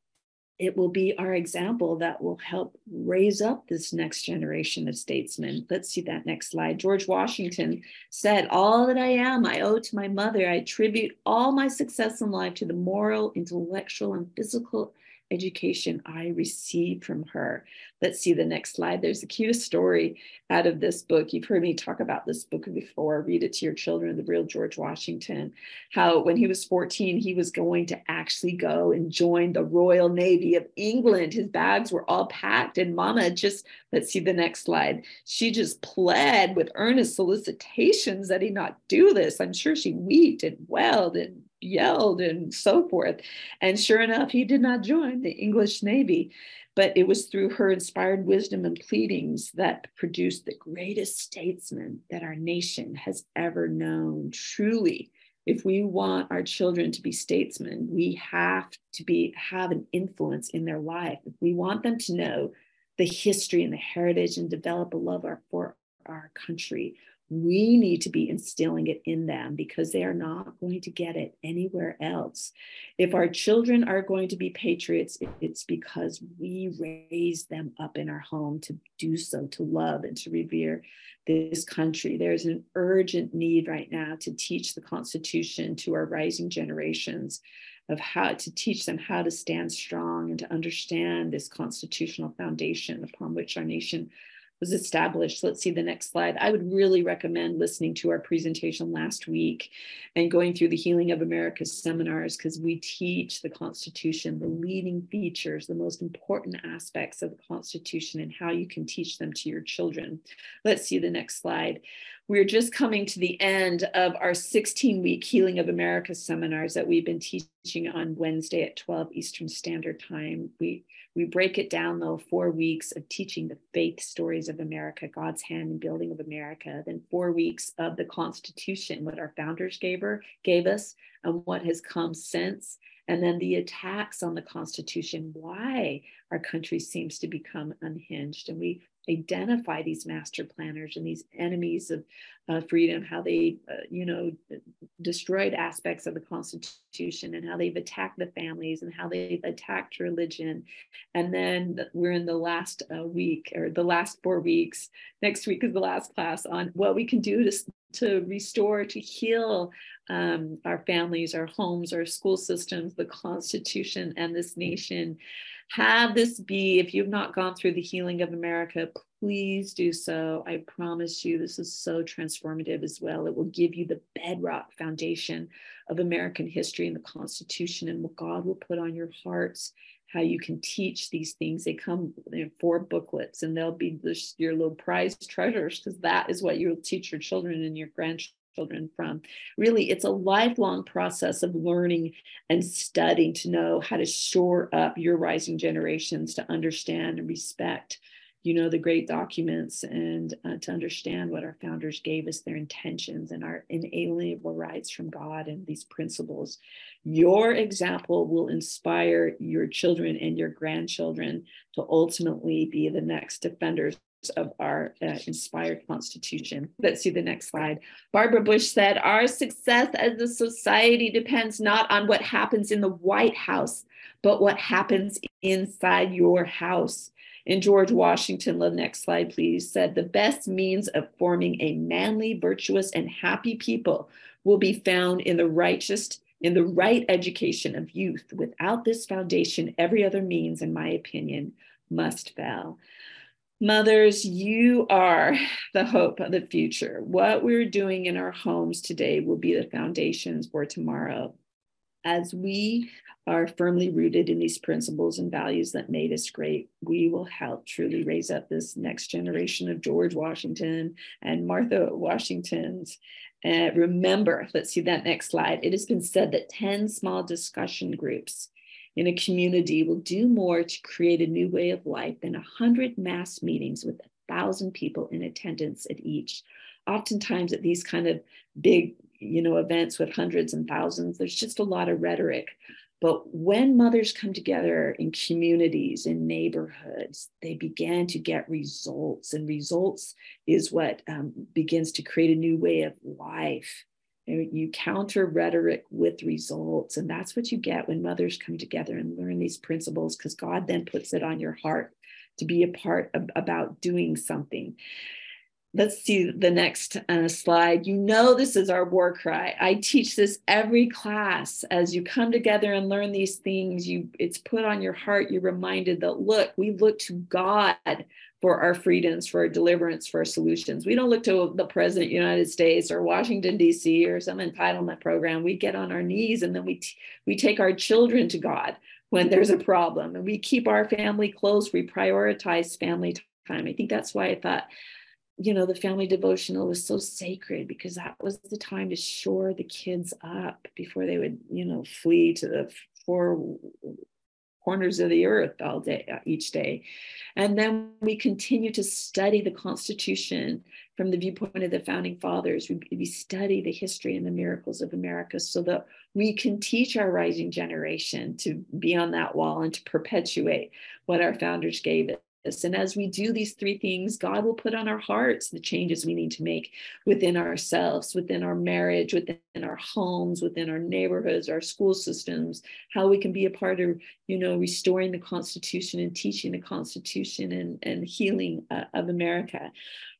it will be our example that will help raise up this next generation of statesmen. Let's see that next slide. George Washington said, All that I am, I owe to my mother. I attribute all my success in life to the moral, intellectual, and physical education I received from her. Let's see the next slide. There's the cutest story out of this book. You've heard me talk about this book before. Read it to your children, The Real George Washington. How, when he was 14, he was going to actually go and join the Royal Navy of England. His bags were all packed, and Mama just, let's see the next slide. She just pled with earnest solicitations that he not do this. I'm sure she wept and wailed and yelled and so forth. And sure enough, he did not join the English Navy. But it was through her inspired wisdom and pleadings that produced the greatest statesman that our nation has ever known. Truly, if we want our children to be statesmen, we have to be have an influence in their life. If we want them to know the history and the heritage and develop a love for our country, we need to be instilling it in them because they are not going to get it anywhere else. If our children are going to be patriots, it's because we raise them up in our home to do so, to love and to revere this country. There's an urgent need right now to teach the Constitution to our rising generations of how to teach them how to stand strong and to understand this constitutional foundation upon which our nation was established. Let's see the next slide. I would really recommend listening to our presentation last week and going through the Healing of America's seminars because we teach the Constitution, the leading features, the most important aspects of the Constitution, and how you can teach them to your children. Let's see the next slide. We're just coming to the end of our 16 week Healing of America seminars that we've been teaching on Wednesday at 12 Eastern Standard Time. We we break it down though, four weeks of teaching the faith stories of America, God's hand in building of America, then four weeks of the Constitution, what our founders gave her, gave us, and what has come since, and then the attacks on the Constitution, why our country seems to become unhinged. And we identify these master planners and these enemies of uh, freedom, how they, uh, you know, destroyed aspects of the Constitution and how they've attacked the families and how they've attacked religion. And then we're in the last uh, week or the last four weeks. Next week is the last class on what we can do to, to restore, to heal um, our families, our homes, our school systems, the Constitution, and this nation. Have this be, if you've not gone through the healing of America, please do so. I promise you, this is so transformative as well. It will give you the bedrock foundation of American history and the Constitution and what God will put on your hearts, how you can teach these things. They come in four booklets and they'll be this, your little prized treasures because that is what you'll teach your children and your grandchildren children from. Really, it's a lifelong process of learning and studying to know how to shore up your rising generations to understand and respect you know the great documents and uh, to understand what our founders gave us their intentions and our inalienable rights from god and these principles your example will inspire your children and your grandchildren to ultimately be the next defenders of our uh, inspired constitution. Let's see the next slide. Barbara Bush said, Our success as a society depends not on what happens in the White House, but what happens inside your house. And George Washington, the next slide, please, said, The best means of forming a manly, virtuous, and happy people will be found in the righteous. In the right education of youth. Without this foundation, every other means, in my opinion, must fail. Mothers, you are [laughs] the hope of the future. What we're doing in our homes today will be the foundations for tomorrow. As we are firmly rooted in these principles and values that made us great, we will help truly raise up this next generation of George Washington and Martha Washingtons. And remember, let's see that next slide. It has been said that 10 small discussion groups in a community will do more to create a new way of life than a hundred mass meetings with a thousand people in attendance at each. Oftentimes at these kind of big, you know, events with hundreds and thousands, there's just a lot of rhetoric. But when mothers come together in communities, in neighborhoods, they begin to get results, and results is what um, begins to create a new way of life you counter rhetoric with results. And that's what you get when mothers come together and learn these principles, because God then puts it on your heart to be a part of about doing something. let's see the next uh, slide. You know, this is our war cry. I teach this every class. As you come together and learn these things, you it's put on your heart. You're reminded that look, we look to God for our freedoms, for our deliverance, for our solutions. We don't look to the president United States or Washington D.C. or some entitlement program. We get on our knees and then we t- we take our children to God when there's a problem, and we keep our family close. We prioritize family time. I think that's why I thought you know, the family devotional was so sacred because that was the time to shore the kids up before they would, you know, flee to the four corners of the earth all day, uh, each day. And then we continue to study the Constitution from the viewpoint of the founding fathers. We, we study the history and the miracles of America so that we can teach our rising generation to be on that wall and to perpetuate what our founders gave and as we do these three things, God will put on our hearts the changes we need to make within ourselves, within our marriage, within our homes, within our neighborhoods, our school systems, how we can be a part of, you know, restoring the Constitution and teaching the Constitution and, and healing uh, of America.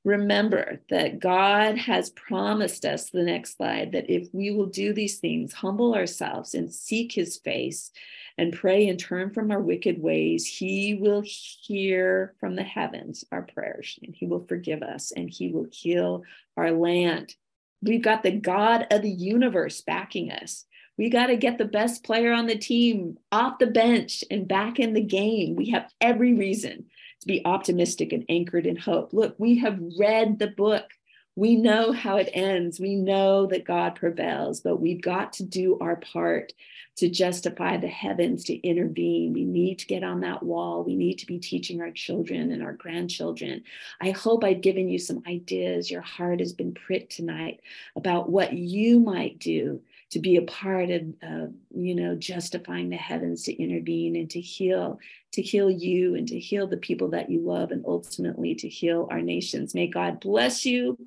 Remember that God has promised us, the next slide, that if we will do these things, humble ourselves and seek his face, and pray and turn from our wicked ways, he will hear from the heavens our prayers and he will forgive us and he will heal our land. We've got the God of the universe backing us. We got to get the best player on the team off the bench and back in the game. We have every reason to be optimistic and anchored in hope. Look, we have read the book. We know how it ends. We know that God prevails, but we've got to do our part to justify the heavens to intervene. We need to get on that wall. We need to be teaching our children and our grandchildren. I hope I've given you some ideas. Your heart has been pricked tonight about what you might do to be a part of, uh, you know, justifying the heavens to intervene and to heal, to heal you and to heal the people that you love and ultimately to heal our nations. May God bless you.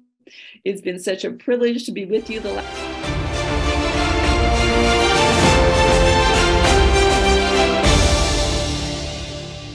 It's been such a privilege to be with you the last.